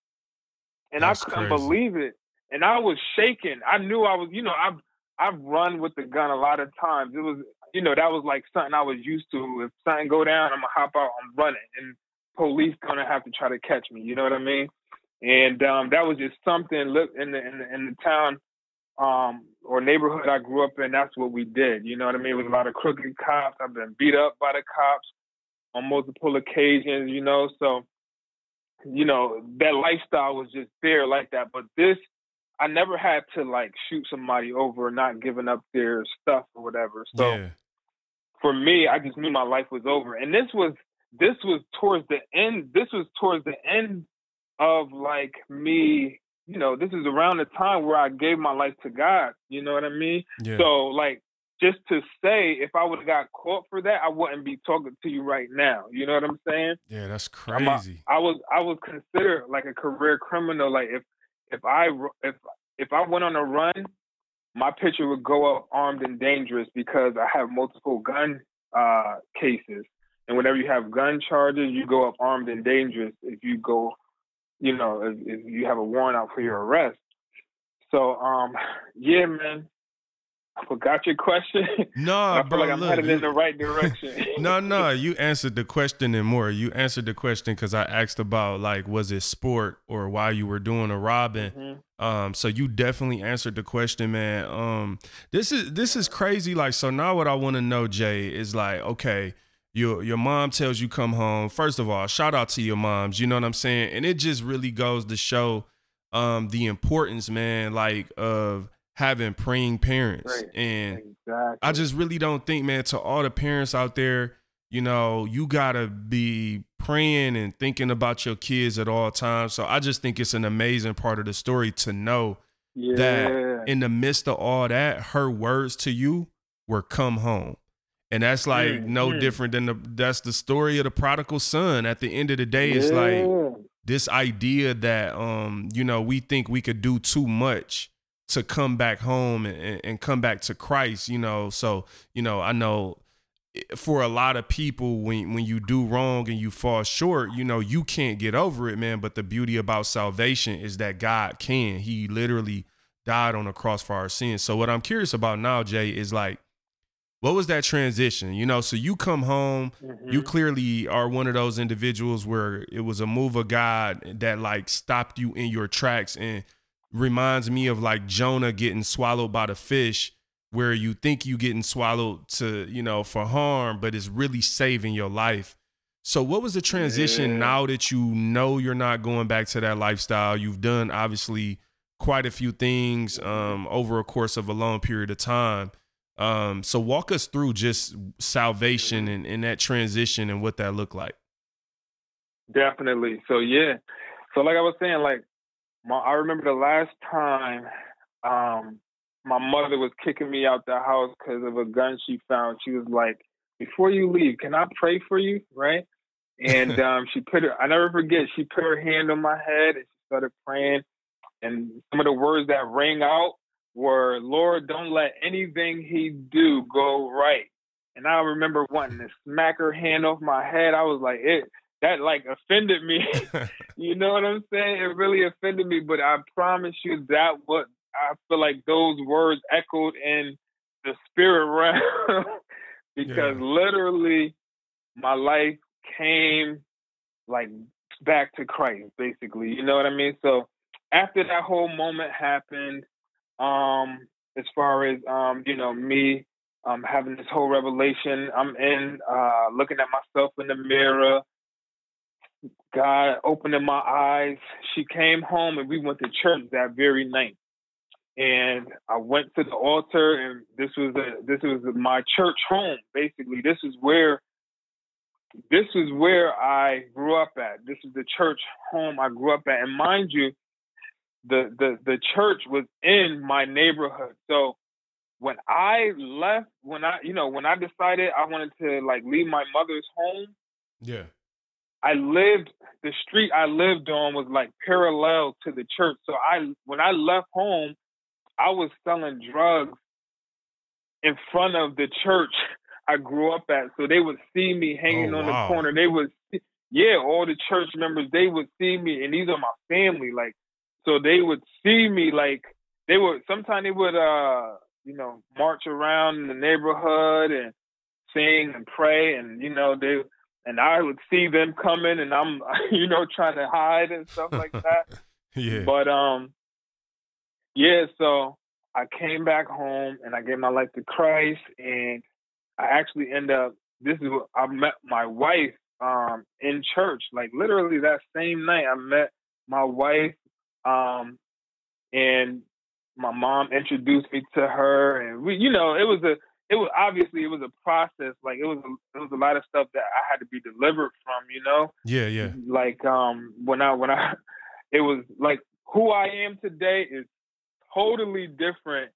And That's I couldn't crazy. believe it. And I was shaking. I knew I was, you know, I've I've run with the gun a lot of times. It was, you know, that was like something I was used to. If something go down, I'm gonna hop out, I'm running, and police gonna have to try to catch me. You know what I mean? And um, that was just something. Look in the in the, in the town um, or neighborhood I grew up in. That's what we did. You know what I mean? It was a lot of crooked cops. I've been beat up by the cops on multiple occasions. You know, so you know that lifestyle was just there like that. But this I never had to like shoot somebody over not giving up their stuff or whatever. So yeah. For me, I just knew my life was over. And this was this was towards the end. This was towards the end of like me. You know, this is around the time where I gave my life to God. You know what I mean? Yeah. So like just to say, if I would have got caught for that, I wouldn't be talking to you right now. You know what I'm saying? yeah, that's crazy. I was I was considered like a career criminal. Like if if I if if I went on a run, my picture would go up armed and dangerous because I have multiple gun uh, cases. And whenever you have gun charges, you go up armed and dangerous. If you go, you know, if, if you have a warrant out for your arrest. So um, yeah, man. I forgot your question. No, bro. like I'm look, headed in the right direction. no, no, you answered the question and more. You answered the question because I asked about like, was it sport or why you were doing a robbing? Mhm. Um, so you definitely answered the question, man. Um, this is this is crazy. Like, so now what I want to know, Jay, is like, okay, your your mom tells you come home. First of all, shout out to your moms. You know what I'm saying? And it just really goes to show um the importance, man, like of having praying parents Right. and Exactly. I just really don't think, man, to all the parents out there, you know, you gotta be praying and thinking about your kids at all times. So I just think it's an amazing part of the story to know yeah. that in the midst of all that, her words to you were come home. And that's like Mm, no mm. different than the that's the story of the prodigal son. At the end of the day, it's like this idea that um you know we think we could do too much to come back home and, and come back to Christ you know? So you know I know for a lot of people when when you do wrong and you fall short you know you can't get over it man. But the beauty about salvation is that God can. He literally died on the cross for our sins. So what I'm curious about now Jay is like what was that transition? You know so you come home you Mhm. clearly are one of those individuals where it was a move of God that like stopped you in your tracks and reminds me of like Jonah getting swallowed by the fish where you think you're getting swallowed to, you know, for harm, but it's really saving your life. So what was the transition Yeah. now that you know you're not going back to that lifestyle? You've done obviously quite a few things um, over a course of a long period of time. Um, so walk us through just salvation and, and that transition and what that looked like. Definitely. So yeah. So like I was saying, like my I remember the last time um my mother was kicking me out the house because of a gun she found. She was like, "Before you leave, can I pray for you?" Right? And um she put her. I never forget. She put her hand on my head and she started praying. And some of the words that rang out were, "Lord, don't let anything he do go right." And I remember wanting to smack her hand off my head. I was like, it that like offended me. you know what I'm saying? It really offended me, but I promise you that what I feel like those words echoed in the spirit realm because Yeah. literally my life came like back to Christ, basically. You know what I mean? So after that whole moment happened, um, as far as um, you know, me um having this whole revelation, I'm in uh looking at myself in the mirror. God opening my eyes. She came home and we went to church that very night. And I went to the altar and this was a this was my church home, basically. This is where this is where I grew up at. This is the church home I grew up at. And mind you, the the the church was in my neighborhood. So when I left, when I you know, when I decided I wanted to like leave my mother's home, Yeah. I lived the street I lived on was like parallel to the church. So I when I left home, I was selling drugs in front of the church I grew up at. So they would see me hanging Oh, on wow. the corner. They would see, yeah, all the church members, they would see me and these are my family. Like so they would see me like they would sometimes they would uh you know march around in the neighborhood and sing and pray and you know they and I would see them coming and I'm you know trying to hide and stuff like that. Yeah. But um yeah, so I came back home and I gave my life to Christ and I actually end up this is what I met my wife um in church. Like literally that same night I met my wife um and my mom introduced me to her and we you know, it was a it was obviously it was a process. Like it was a, it was a lot of stuff that I had to be delivered from, you know? yeah. Yeah. like um when I when I it was like who I am today is totally different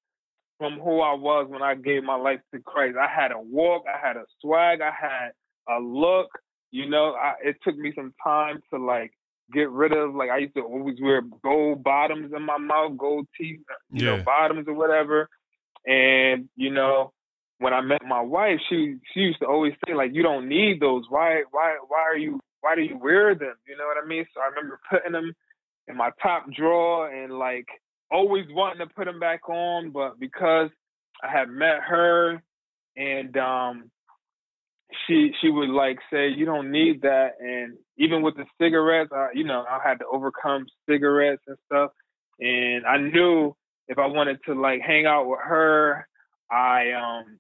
from who I was when I gave my life to Christ. I had a walk, I had a swag, I had a look. You know, I, it took me some time to like get rid of like I used to always wear gold bottoms in my mouth, gold teeth, you know, bottoms or whatever. And you know, when I met my wife, she she used to always say like, "You don't need those. Why why why are you why do you wear them? You know what I mean?" So I remember putting them in my top drawer and like always wanting to put them back on, but because I had met her and um she she would like say you don't need that and even with the cigarettes I, you know I had to overcome cigarettes and stuff and I knew if I wanted to like hang out with her I um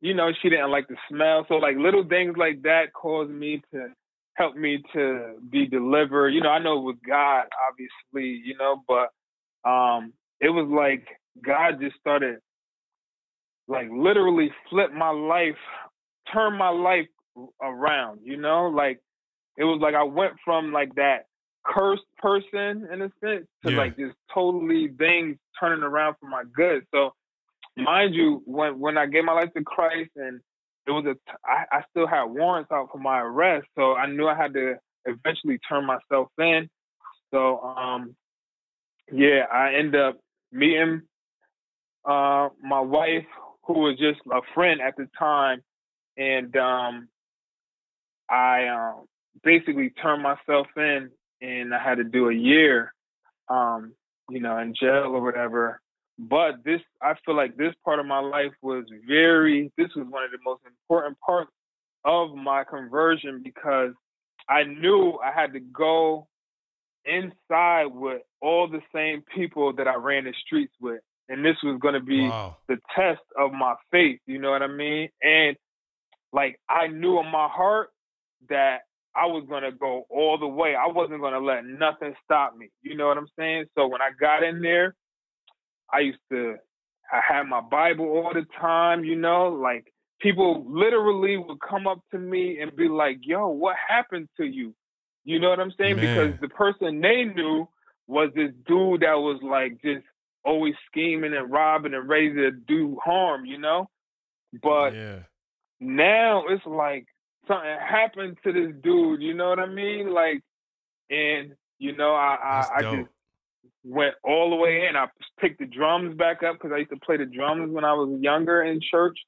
you know she didn't like the smell. So like little things like that caused me to help me to be delivered. You know I know with God obviously you know but um it was like God just started like literally flip my life turn my life around you know? Like it was like I went from like that cursed person in a sense to Yeah. like just totally things turning around for my good. So mind you when when I gave my life to Christ and it was a t- I, I still had warrants out for my arrest so I knew I had to eventually turn myself in. So um yeah I end up meeting uh my wife who was just a friend at the time and um I um basically turned myself in and I had to do a year um you know in jail or whatever but this I feel like this part of my life was very this was one of the most important parts of my conversion because I knew I had to go inside with all the same people that I ran the streets with and this was going to be Wow. the test of my faith, you know what I mean? And like I knew in my heart that I was gonna go all the way. I wasn't gonna let nothing stop me. You know what I'm saying? So when I got in there, I used to I had my Bible all the time, you know, like people literally would come up to me and be like, yo, what happened to you? You know what I'm saying? Man. Because the person they knew was this dude that was like just always scheming and robbing and ready to do harm, you know? But yeah. now it's like something happened to this dude, you know what I mean? Like and you know, I That's I, I just went all the way in. I picked the drums back up because I used to play the drums when I was younger in church.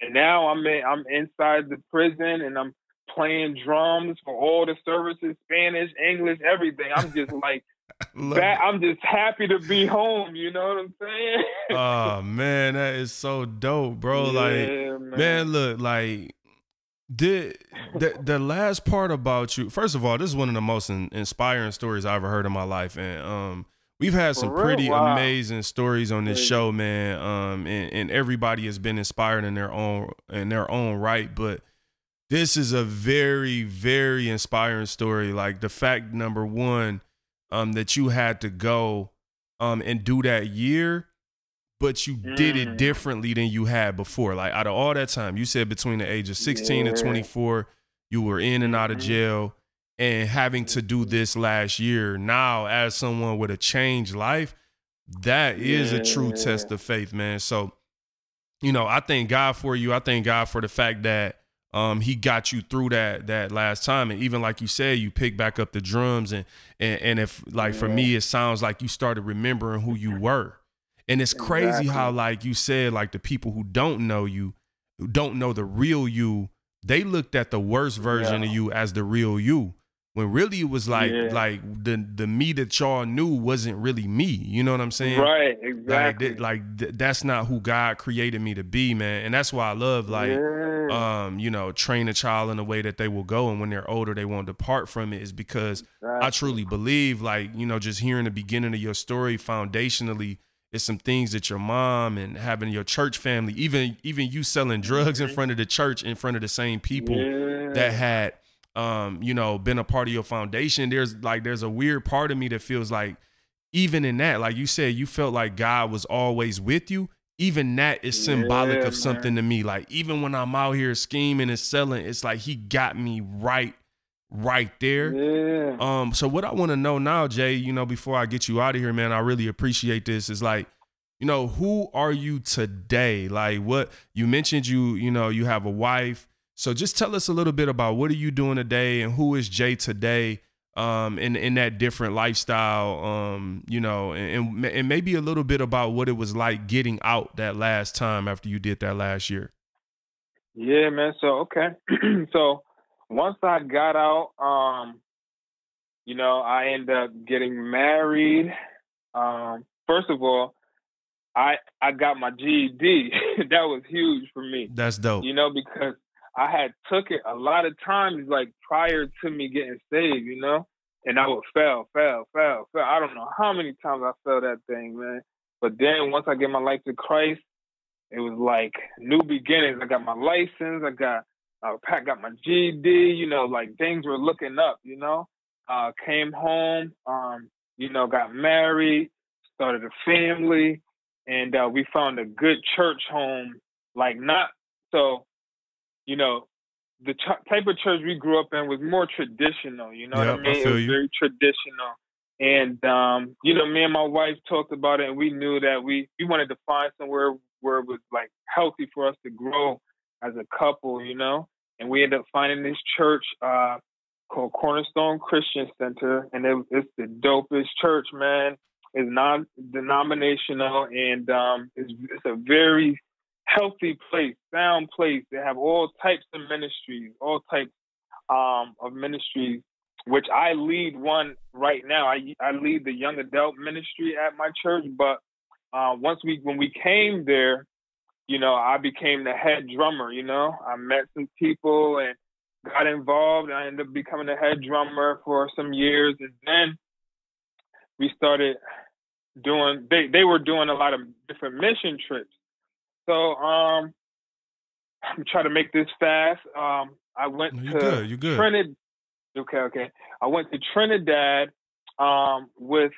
And now I'm in, I'm inside the prison and I'm playing drums for all the services, Spanish, English, everything. I'm just like, that, I'm just happy to be home. You know what I'm saying? oh man, that is so dope, bro. Yeah, like, man. man, look, like the the the last part about you. First of all, this is one of the most in, inspiring stories I ever heard in my life, and um, we've had some real? pretty Wow. amazing stories on this Crazy. show, man. Um, and, and everybody has been inspired in their own in their own right, but this is a very very inspiring story. Like the fact number one, um, that you had to go, um, and do that year but you did it Mm. differently than you had before. Like out of all that time, you said between the age of 16 and 24, you were in and out of Mhm. jail and having to do this last year. Now, as someone with a changed life, that is a true test of faith, man. So, you know, I thank God for you. I thank God for the fact that um, he got you through that that last time, and even like you said, you picked back up the drums, and and, and if like for me, it sounds like you started remembering who you were. And it's crazy Exactly. how, like you said, like the people who don't know you, who don't know the real you, they looked at the worst version Yeah. of you as the real you. When really it was like Yeah. like the the me that y'all knew wasn't really me. You know what I'm saying? right, Like, exactly. th- like th- that's not who God created me to be, man. And that's why I love like yeah. um, you know, train a child in the way that they will go, and when they're older, they won't depart from it. Is because I truly believe, like you know, just hearing the beginning of your story, foundationally, is some things that your mom and having your church family, even even you selling drugs in Mhm. front of the church, in front of the same people yeah. that had um you know been a part of your foundation there's like there's a weird part of me that feels like even in that like you said you felt like god was always with you. Even that is symbolic Yeah, of something to me. Like even when i'm out here scheming and selling it's like he got me right right there. Yeah. um so what i want to know now jay you know before i get you out of here man i really appreciate this is like you know who are you today? Like what you mentioned you you know you have a wife so just tell us a little bit about what are you doing today and who is jay today um in in that different lifestyle um you know and and, maybe a little bit about what it was like getting out that last time after you did that last year Yeah, man. So okay. so once I got out, um, you know, I ended up getting married. Um, first of all, I I got my GED. that was huge for me. that's dope You know, because I had took it a lot of times like prior to me getting saved, you know? And I would fail, fail, fail, fail. I don't know how many times I failed that thing, man. But then once I gave my life to Christ, it was like new beginnings. I got my license. I got Pat got my GD, You know, like things were looking up. You know, uh, came home. Um, you know, got married, started a family, and uh, we found a good church home. Like not so, you know, the ch- type of church we grew up in was more traditional. You know Yep, what I I mean? feel it was you. very traditional. And um, you know, me and my wife talked about it, and we knew that we we wanted to find somewhere where it was like healthy for us to grow as a couple, you know. And we ended up finding this church uh, called Cornerstone Christian Center, and it, it's the dopest church, man. It's non-denominational, and um, it's, it's a very healthy place, sound place. They have all types of ministries, all types um, of ministries which I lead one right now. I I lead the young adult ministry at my church, but uh, once we when we came there, you know, I became the head drummer. You know, I met some people and got involved. And I ended up becoming the head drummer for some years, and then we started doing. They they were doing a lot of different mission trips. So um, I'm trying to make this fast. Um, I went No, to good you good Trinidad. Okay, okay. I went to Trinidad um, with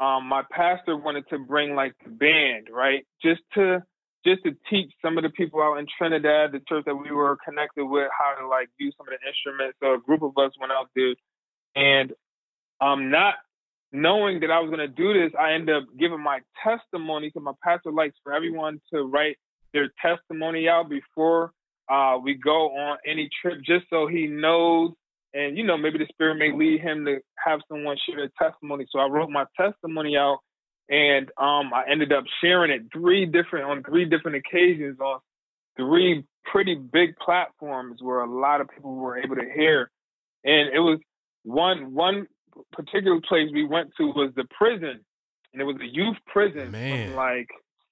um, my pastor wanted to bring like the band, right? Just to just to teach some of the people out in Trinidad, the church that we were connected with, how to like use some of the instruments. So a group of us went out there, and um, not knowing that I was going to do this, I ended up giving my testimony to my pastor likes for everyone to write their testimony out before uh, we go on any trip, just so he knows and you know maybe the spirit may lead him to have someone share their testimony so i wrote my testimony out and um i ended up sharing it three different on three different occasions on three pretty big platforms where a lot of people were able to hear. And it was one one particular place we went to was the prison, and it was a youth prison Man. from like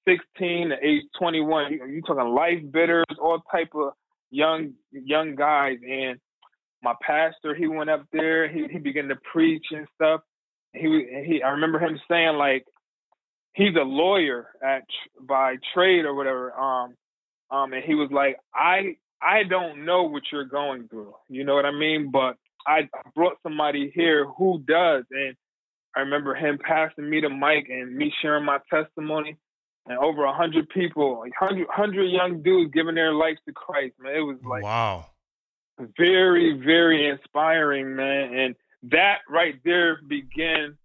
16 to age 21. You, you talking life bitters, all type of young young guys. And my pastor, he went up there. He he began to preach and stuff. He he. I remember him saying like he's a lawyer at by trade or whatever. Um, um, and he was like, I I don't know what you're going through. You know what I mean? But I brought somebody here who does, and I remember him passing me the mic and me sharing my testimony, and over a hundred people, like hundred hundred young dudes giving their lives to Christ. Man, it was like wow. very very inspiring, man, and that right there began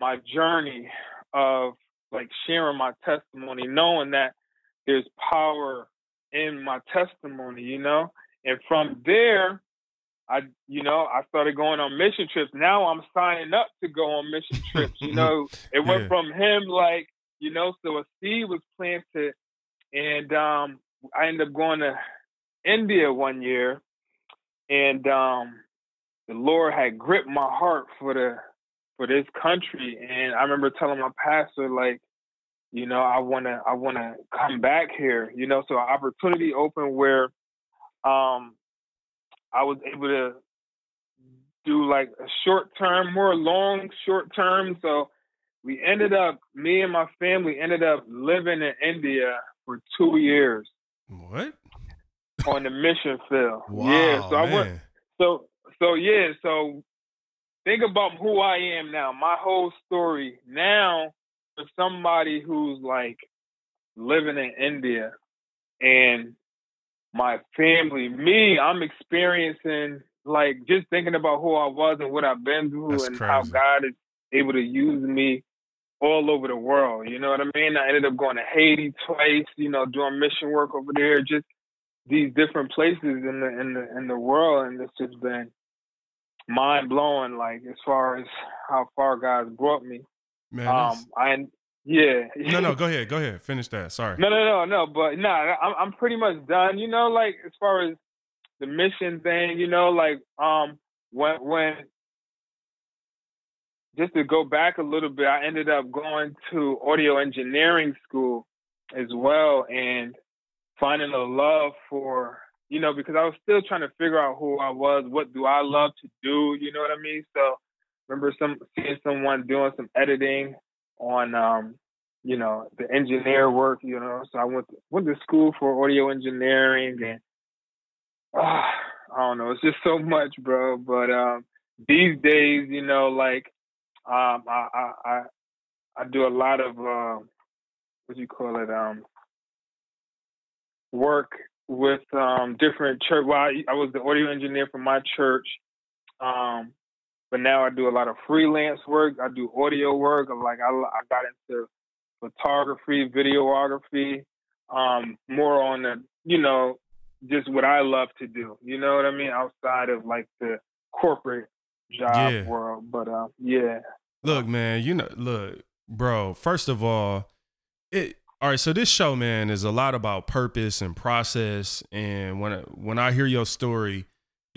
my journey of like sharing my testimony, knowing that there's power in my testimony, you know? And from there, I, you know, I started going on mission trips. Now I'm signing up to go on mission trips. You know, it went Yeah. from him like, you know, so a seed was planted, and um, I ended up going to India one year, and um, the Lord had gripped my heart for the for this country, and I remember telling my pastor like, you know, I wanna I wanna come back here, you know, so an opportunity opened where um I was able to do like a short term, more long short term. So we ended up, me and my family ended up living in India for two years What? on the mission field. Wow. yeah, so I went. So so yeah, so think about who I am now. My whole story now for somebody who's like living in India and my family, me, I'm experiencing like just thinking about who I was and what I've been through That's and how. God is able to use me all over the world. You know what I mean? I ended up going to Haiti twice, you know, doing mission work over there, just these different places in the in the in the world and it's just been mind blowing like as far as how far God's brought me. Man, Um I yeah. no, no, go ahead, go ahead, finish that. Sorry. No, no, no, no. But no, I'm I'm pretty much done. You know, like as far as the mission thing, you know, like um when when just to go back a little bit, I ended up going to audio engineering school as well and finding a love for you know because I was still trying to figure out who I was, what do I love to do, you know what I mean? So remember some seeing someone doing some editing on um you know the engineer work you know. So i went to, went to school for audio engineering and ah, i don't know it's just so much bro. But um these days you know like um i i i, I do a lot of uh, what do you call it um work with um different church well I, I was the audio engineer for my church um but now I do a lot of freelance work. I do audio work. Like I, I got into photography, videography, um, more on the, you know, just what I love to do. You know what I mean? Outside of like the corporate job Yeah. world. But uh, yeah. Look, man, you know, look, bro. First of all, it. All right, so this show, man, is a lot about purpose and process. And when when I hear your story,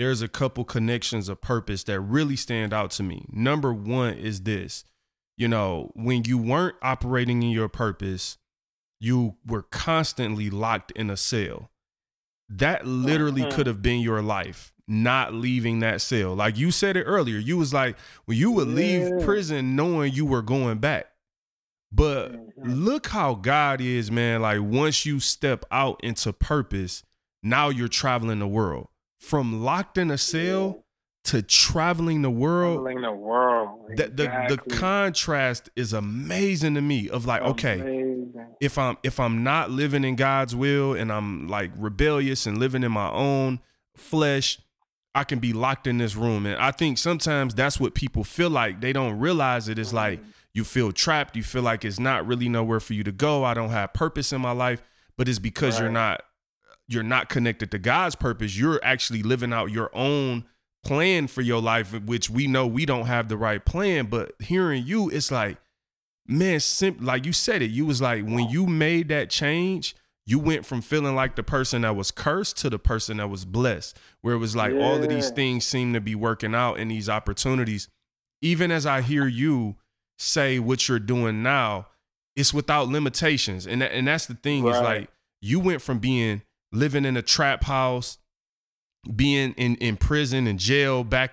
there's a couple connections of purpose that really stand out to me. Number one is this, you know, when you weren't operating in your purpose, you were constantly locked in a cell. That literally Mhm. could have been your life, not leaving that cell. Like you said it earlier, you was like, when you would leave Yeah. prison knowing you were going back. But Mhm. look how God is, man. Like once you step out into purpose, now you're traveling the world. From locked in a cell to traveling the world. Traveling the world. The, the the contrast is amazing to me of like, okay, Amazing. if I'm if I'm not living in God's will and I'm like rebellious and living in my own flesh, I can be locked in this room. And I think sometimes that's what people feel like. They don't realize it. It's like mm-hmm. you feel trapped. You feel like it's not really nowhere for you to go. I don't have purpose in my life. But it's because you're not you're not connected to God's purpose. You're actually living out your own plan for your life, which we know we don't have the right plan. But hearing you, it's like, man, sim- like you said it, you was like, when you made that change, you went from feeling like the person that was cursed to the person that was blessed, where it was like all of these things seem to be working out in these opportunities. Even as I hear you say what you're doing now, it's without limitations. And that, and that's the thing is like you went from being living in a trap house, being in, in prison and jail, back,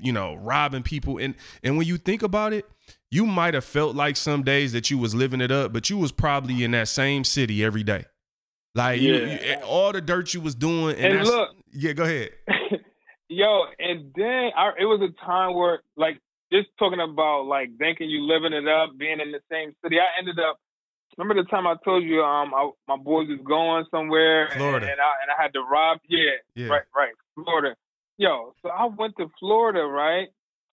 you know, robbing people. And and when you think about it, you might have felt like some days that you was living it up, but you was probably in that same city every day. Like Yeah. you- all the dirt you was doing, and, And look- yeah, go ahead. Yo, and then I, it was a time where, like, just talking about like thinking you living it up, being in the same city. I ended up. Remember the time I told you, um, I, my boys was going somewhere, Florida. and, I and I had to rob. Yeah, Yeah. right, right, Florida. Yo, so I went to Florida, right?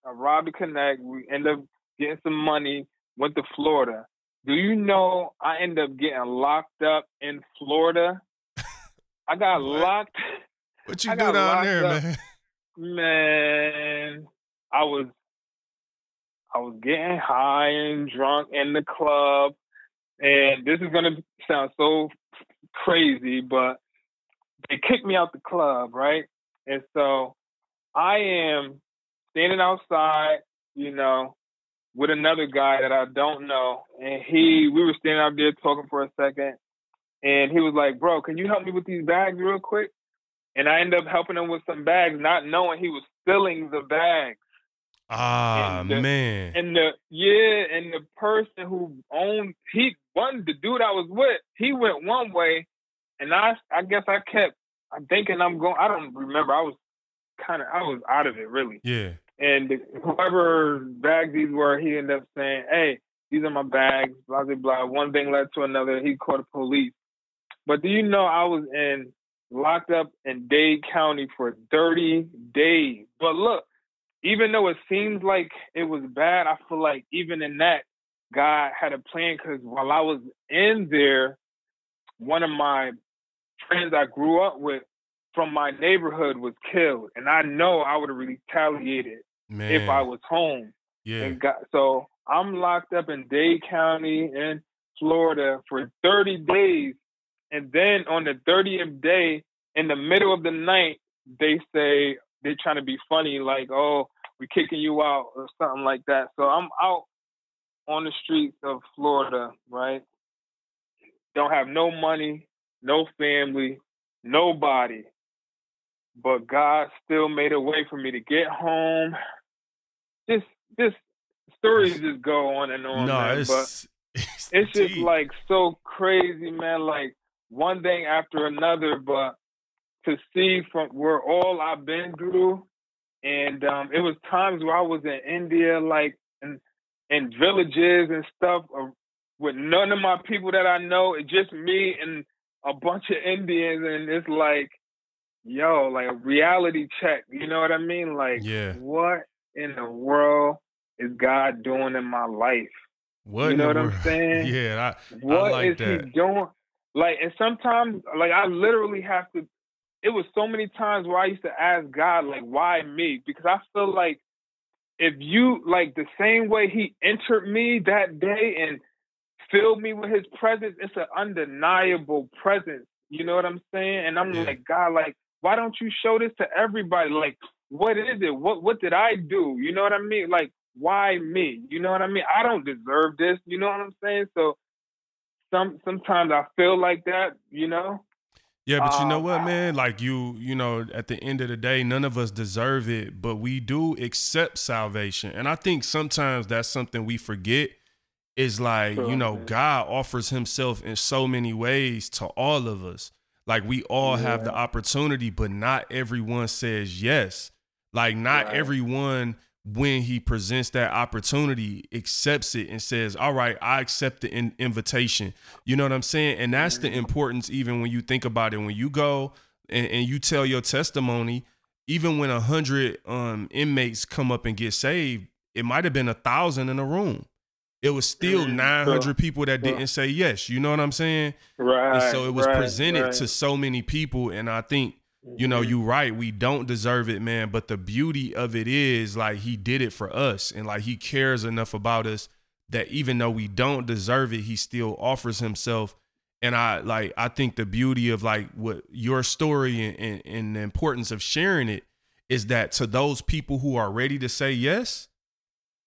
I robbed the connect. We end up getting some money. Went to Florida. Do you know I end up getting locked up in Florida? I got What? locked. What you I do down there, up. man? Man, I was I was getting high and drunk in the club, and this is gonna sound so crazy, but they kicked me out the club, right? And so I am standing outside, you know, with another guy that I don't know, and he we were standing out there talking for a second, and he was like, "Bro, can you help me with these bags real quick?" And I ended up helping him with some bags, not knowing he was stealing the bags. Ah, And the- man. And the yeah, and the person who owned he one the dude I was with, he went one way, and I I guess I kept I'm thinking I'm going. I don't remember. I was kind of I was out of it really. yeah. And the, whoever bags these were, he ended up saying, "Hey, these are my bags." Blah blah blah. One thing led to another. He called the police. But do you know I was in locked up in Dade County for 30 days? But look, even though it seems like it was bad, I feel like even in that, God had a plan. Because while I was in there, one of my friends I grew up with from my neighborhood was killed, and I know I would have retaliated Man. if I was home. yeah. Got, so I'm locked up in Dade County in Florida for 30 days. And then on the 30th day, in the middle of the night, they say they're trying to be funny, like, oh, we're kicking you out or something like that. So I'm out on the streets of Florida, right? Don't have no money, no family, nobody. But God still made a way for me to get home. Just, just stories just go on and on, no, man. it's but it's, it's just deep. like so crazy, man. Like one thing after another, but to see from where all I've been through, and um, it was times where I was in India, like in in villages and stuff, uh, with none of my people that I know. It's just me and a bunch of Indians, and it's like, yo, like a reality check. You know what I mean? Like, Yeah. what in the world is God doing in my life? what you know what I'm saying? Yeah, i What is like he that. doing? Like, and sometimes, like, I literally have to. It was so many times where I used to ask God, like, why me? Because I feel like if you, like, the same way He entered me that day and filled me with His presence, it's an undeniable presence. You know what I'm saying? And I'm Yeah. like, God, like, why don't you show this to everybody? Like, what is it? What What did I do? You know what I mean? Like, why me? You know what I mean? I don't deserve this. You know what I'm saying? So some sometimes I feel like that, you know. Yeah, but you know Um, what, man? Like you, you know, at the end of the day, none of us deserve it, but we do accept salvation. And I think sometimes that's something we forget is like, you know, man. God offers himself in so many ways to all of us. Like we all have the opportunity, but not everyone says yes. Like not Right. everyone when he presents that opportunity accepts it and says, "All right, I accept the in- invitation." You know what I'm saying? And that's the importance even when you think about it when you go and, and you tell your testimony, even when a hundred um, inmates come up and get saved, it might have been a thousand in a room. It was still Mm, 900 sure, people that didn't say yes. You know what I'm saying? Right. and so it was right, presented right. to so many people. And I think, you know, you right. We don't deserve it, man. But the beauty of it is like he did it for us. And like he cares enough about us that even though we don't deserve it, he still offers himself And I like I think the beauty of like what your story and, and, and the importance of sharing it is that to those people who are ready to say yes,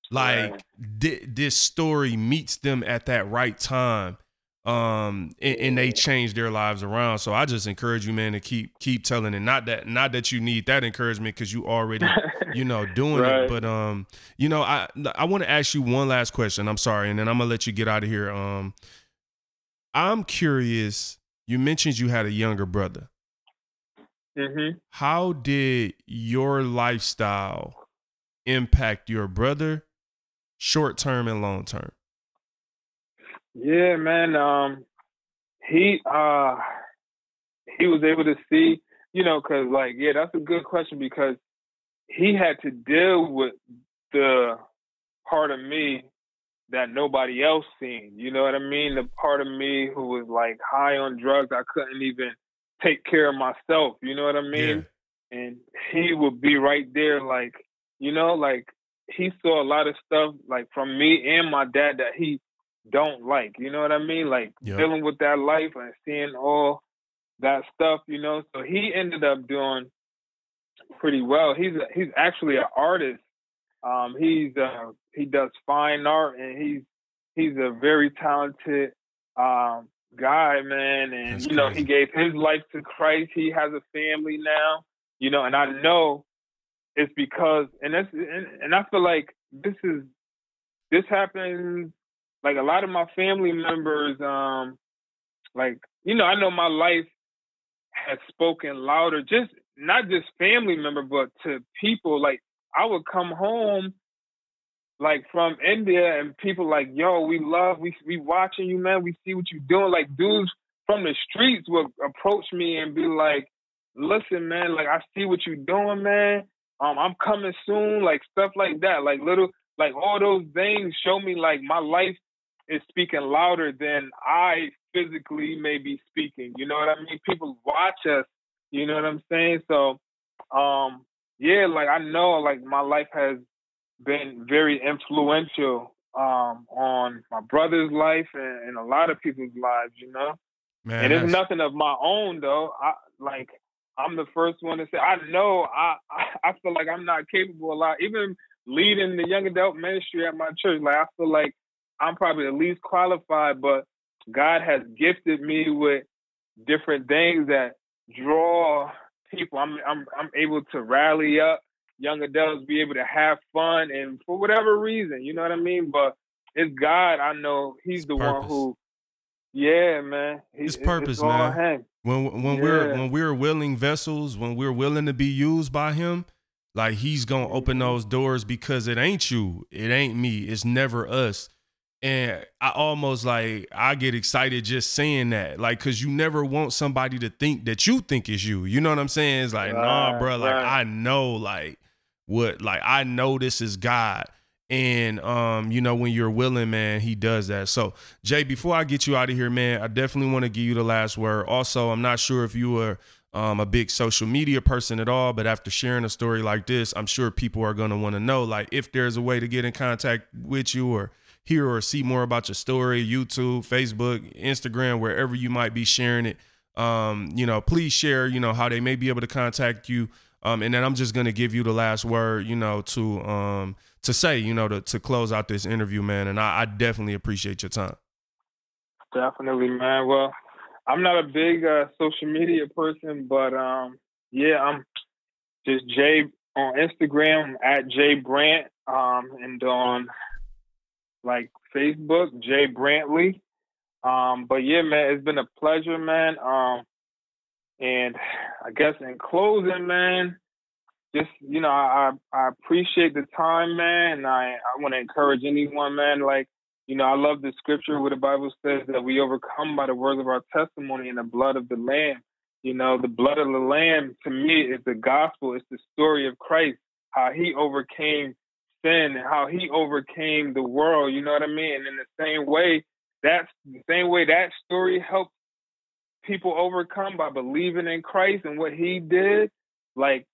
like thi- this story meets them at that right time um and, and, they change their lives around. So i just encourage you man to keep keep telling it. Not that not that you need that encouragement because you already you know doing right. it but um you know i i want to ask you one last question. I'm sorry and then i'm gonna let you get out of here. Um i'm curious you mentioned you had a younger brother. Mm-hmm. how did your lifestyle impact your brother short term and long term yeah, man. Um, he uh, he was able to see, you know, cause like, yeah, that's a good question because he had to deal with the part of me that nobody else seen. You know what I mean? The part of me who was like high on drugs, I couldn't even take care of myself. You know what I mean? Yeah. And he would be right there, like, you know, like he saw a lot of stuff like from me and my dad that he don't like. You know what I mean? Like yep. dealing with that life and seeing all that stuff. You know, so he ended up doing pretty well. He's a, he's actually an artist. Um, he's uh, he does fine art and he's he's a very talented um, guy, man. And That's you know, crazy. he gave his life to Christ. He has a family now. You know, and I know it's because and that's and, and I feel like this is this happens like a lot of my family members, um, like you know, I know my life has spoken louder. Just not just family member, but to people. Like I would come home, like from India, and people like, "Yo, we love, we we watching you, man. We see what you doing." Like dudes from the streets would approach me and be like, "Listen, man, like I see what you doing, man. Um, I'm coming soon." Like stuff like that. Like little, like all those things show me like my life is speaking louder than I physically may be speaking. You know what I mean? People watch us. You know what I'm saying? So, um, yeah, like I know, like my life has been very influential um, on my brother's life and, and, a lot of people's lives. You know, Man, and it's nothing of my own though. I like I'm the first one to say I know I I feel like I'm not capable a lot. Even leading the young adult ministry at my church, like I feel like I'm probably the least qualified, but God has gifted me with different things that draw people. I'm I'm I'm able to rally up young adults, be able to have fun, and for whatever reason, you know what I mean. But it's God. I know He's the purpose. one who. Yeah, man. He's purpose, it's man. When when yeah. we're when we're willing vessels, when we're willing to be used by Him, like He's gonna open those doors because it ain't you, it ain't me, it's never us and I almost like I get excited just saying that, like, cause you never want somebody to think that you think is you. You know what I'm saying? It's like, right, nah, bro. Like right. I know, like what, like I know this is God, and um, you know when you're willing, man, He does that. So Jay, before I get you out of here, man, I definitely want to give you the last word. Also, I'm not sure if you were um, a big social media person at all, but after sharing a story like this, I'm sure people are gonna want to know, like, if there's a way to get in contact with you or hear or see more about your story, YouTube, Facebook, Instagram, wherever you might be sharing it, um, you know, please share, you know, how they may be able to contact you. Um, and then I'm just gonna give you the last word, you know, to um to say, you know, to to close out this interview, man. And I, I definitely appreciate your time. Definitely, man. Well, I'm not a big uh, social media person, but um, yeah, I'm just Jay on Instagram at Jay Brant, um, and on like Facebook, Jay Brantley. Um, but yeah, man, it's been a pleasure, man. Um, and I guess in closing, man, just you know, I I appreciate the time, man, and I I want to encourage anyone, man. Like you know, I love the scripture where the Bible says that we overcome by the words of our testimony and the blood of the Lamb. You know, the blood of the Lamb to me is the gospel. It's the story of Christ, how He overcame and how he overcame the world. You know what I mean? And in the same way, that's the same way that story helped people overcome by believing in Christ and what he did. Like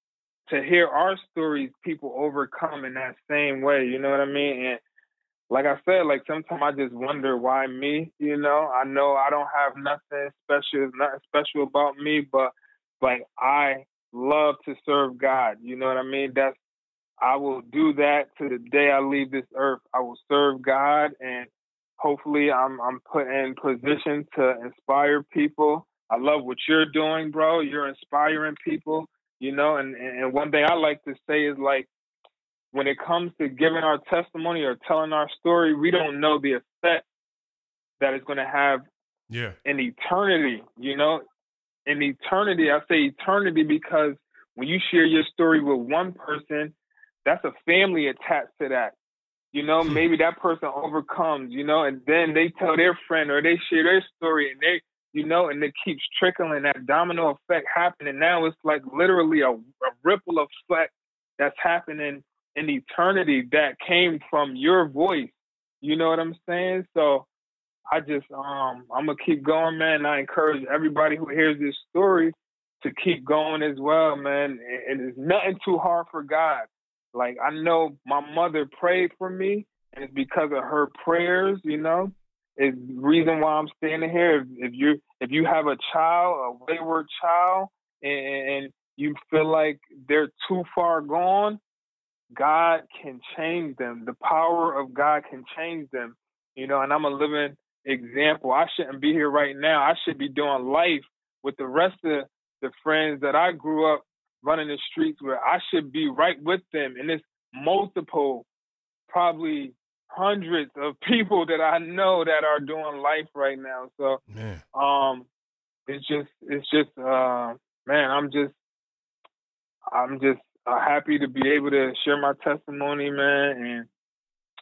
to hear our stories, people overcome in that same way. You know what I mean? And like I said, like sometimes I just wonder why me. You know, I know I don't have nothing special, nothing special about me, but like I love to serve God. You know what I mean? That's I will do that to the day I leave this earth. I will serve God and hopefully I'm I'm put in position to inspire people. I love what you're doing, bro. You're inspiring people, you know, and, and one thing I like to say is like when it comes to giving our testimony or telling our story, we don't know the effect that it's going to have yeah. in eternity, you know, in eternity. I say eternity because when you share your story with one person, that's a family attached to that. You know, hmm. maybe that person overcomes, you know, and then they tell their friend or they share their story and they, you know, and it keeps trickling that domino effect happening. Now it's like literally a, a ripple effect that's happening in eternity that came from your voice. You know what I'm saying? So I just um I'm gonna keep going, man. I encourage everybody who hears this story to keep going as well, man. And it's nothing too hard for God. Like I know my mother prayed for me, and it's because of her prayers, you know, is reason why I'm standing here. If, if you if you have a child, a wayward child, and, and you feel like they're too far gone, God can change them. The power of God can change them. You know, and I'm a living example. I shouldn't be here right now. I should be doing life with the rest of the friends that I grew up running the streets where I should be right with them. And it's multiple, probably hundreds of people that I know that are doing life right now. So man. um it's just it's just uh man, I'm just I'm just uh, happy to be able to share my testimony, man, and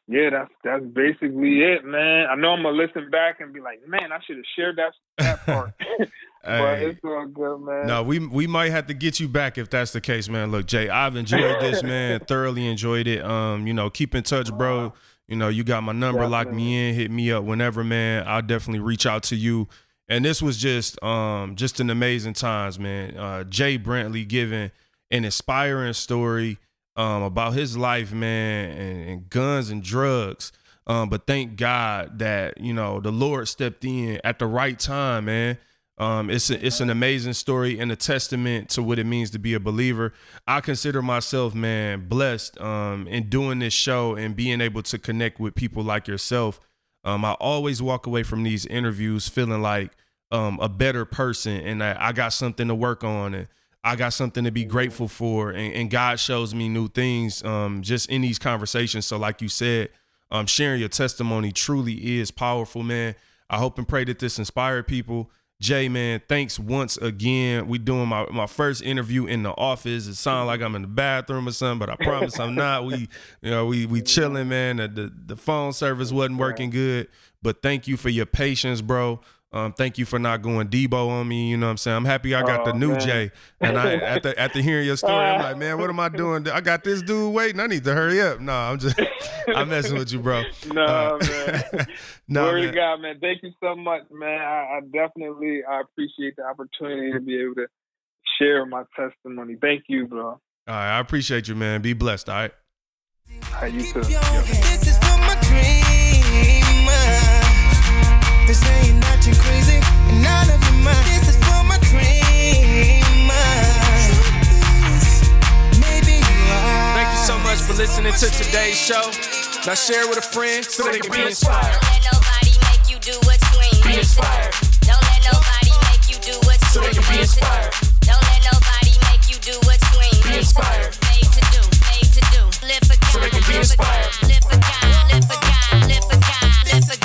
yeah, that's that's basically it, man. I know I'm gonna listen back and be like, man, I should have shared that that part. but hey, it's all good, man. No, we we might have to get you back if that's the case, man. Look, Jay, I've enjoyed this, man. Thoroughly enjoyed it. Um, you know, keep in touch, bro. You know, you got my number. Definitely. Lock me in. Hit me up whenever, man. I'll definitely reach out to you. And this was just um just an amazing times, man. Uh, Jay Brantley giving an inspiring story um, about his life, man, and, and guns and drugs. Um, but thank God that you know the Lord stepped in at the right time, man. Um, it's a, it's an amazing story and a testament to what it means to be a believer. I consider myself, man, blessed um, in doing this show and being able to connect with people like yourself. Um, I always walk away from these interviews feeling like um, a better person and I, I got something to work on and I got something to be grateful for, and, and God shows me new things um, just in these conversations. So, like you said, um, sharing your testimony truly is powerful, man. I hope and pray that this inspired people. Jay, man, thanks once again. We doing my, my first interview in the office. It sounds like I'm in the bathroom or something, but I promise I'm not. We, you know, we we chilling, man. The, the, the phone service wasn't working good, but thank you for your patience, bro. Um, thank you for not going Debo on me. You know what I'm saying? I'm happy I got oh, the new man. Jay. And I after after hearing your story, I'm like, man, what am I doing? I got this dude waiting. I need to hurry up. No, I'm just I'm messing with you, bro. No, uh, man. no, Glory man. to God, man. Thank you so much, man. I, I definitely I appreciate the opportunity to be able to share my testimony. Thank you, bro. All right, I appreciate you, man. Be blessed, all right? All right, you too. Thank you so much for listening to today's show. Now share with a friend so they can be inspired. Don't let nobody make you do what you ain't made to do. Don't let nobody make you do what you ain't made to do. Made to do, made to do. Live for God, live for God, live for God, live for God, live for God, live for God.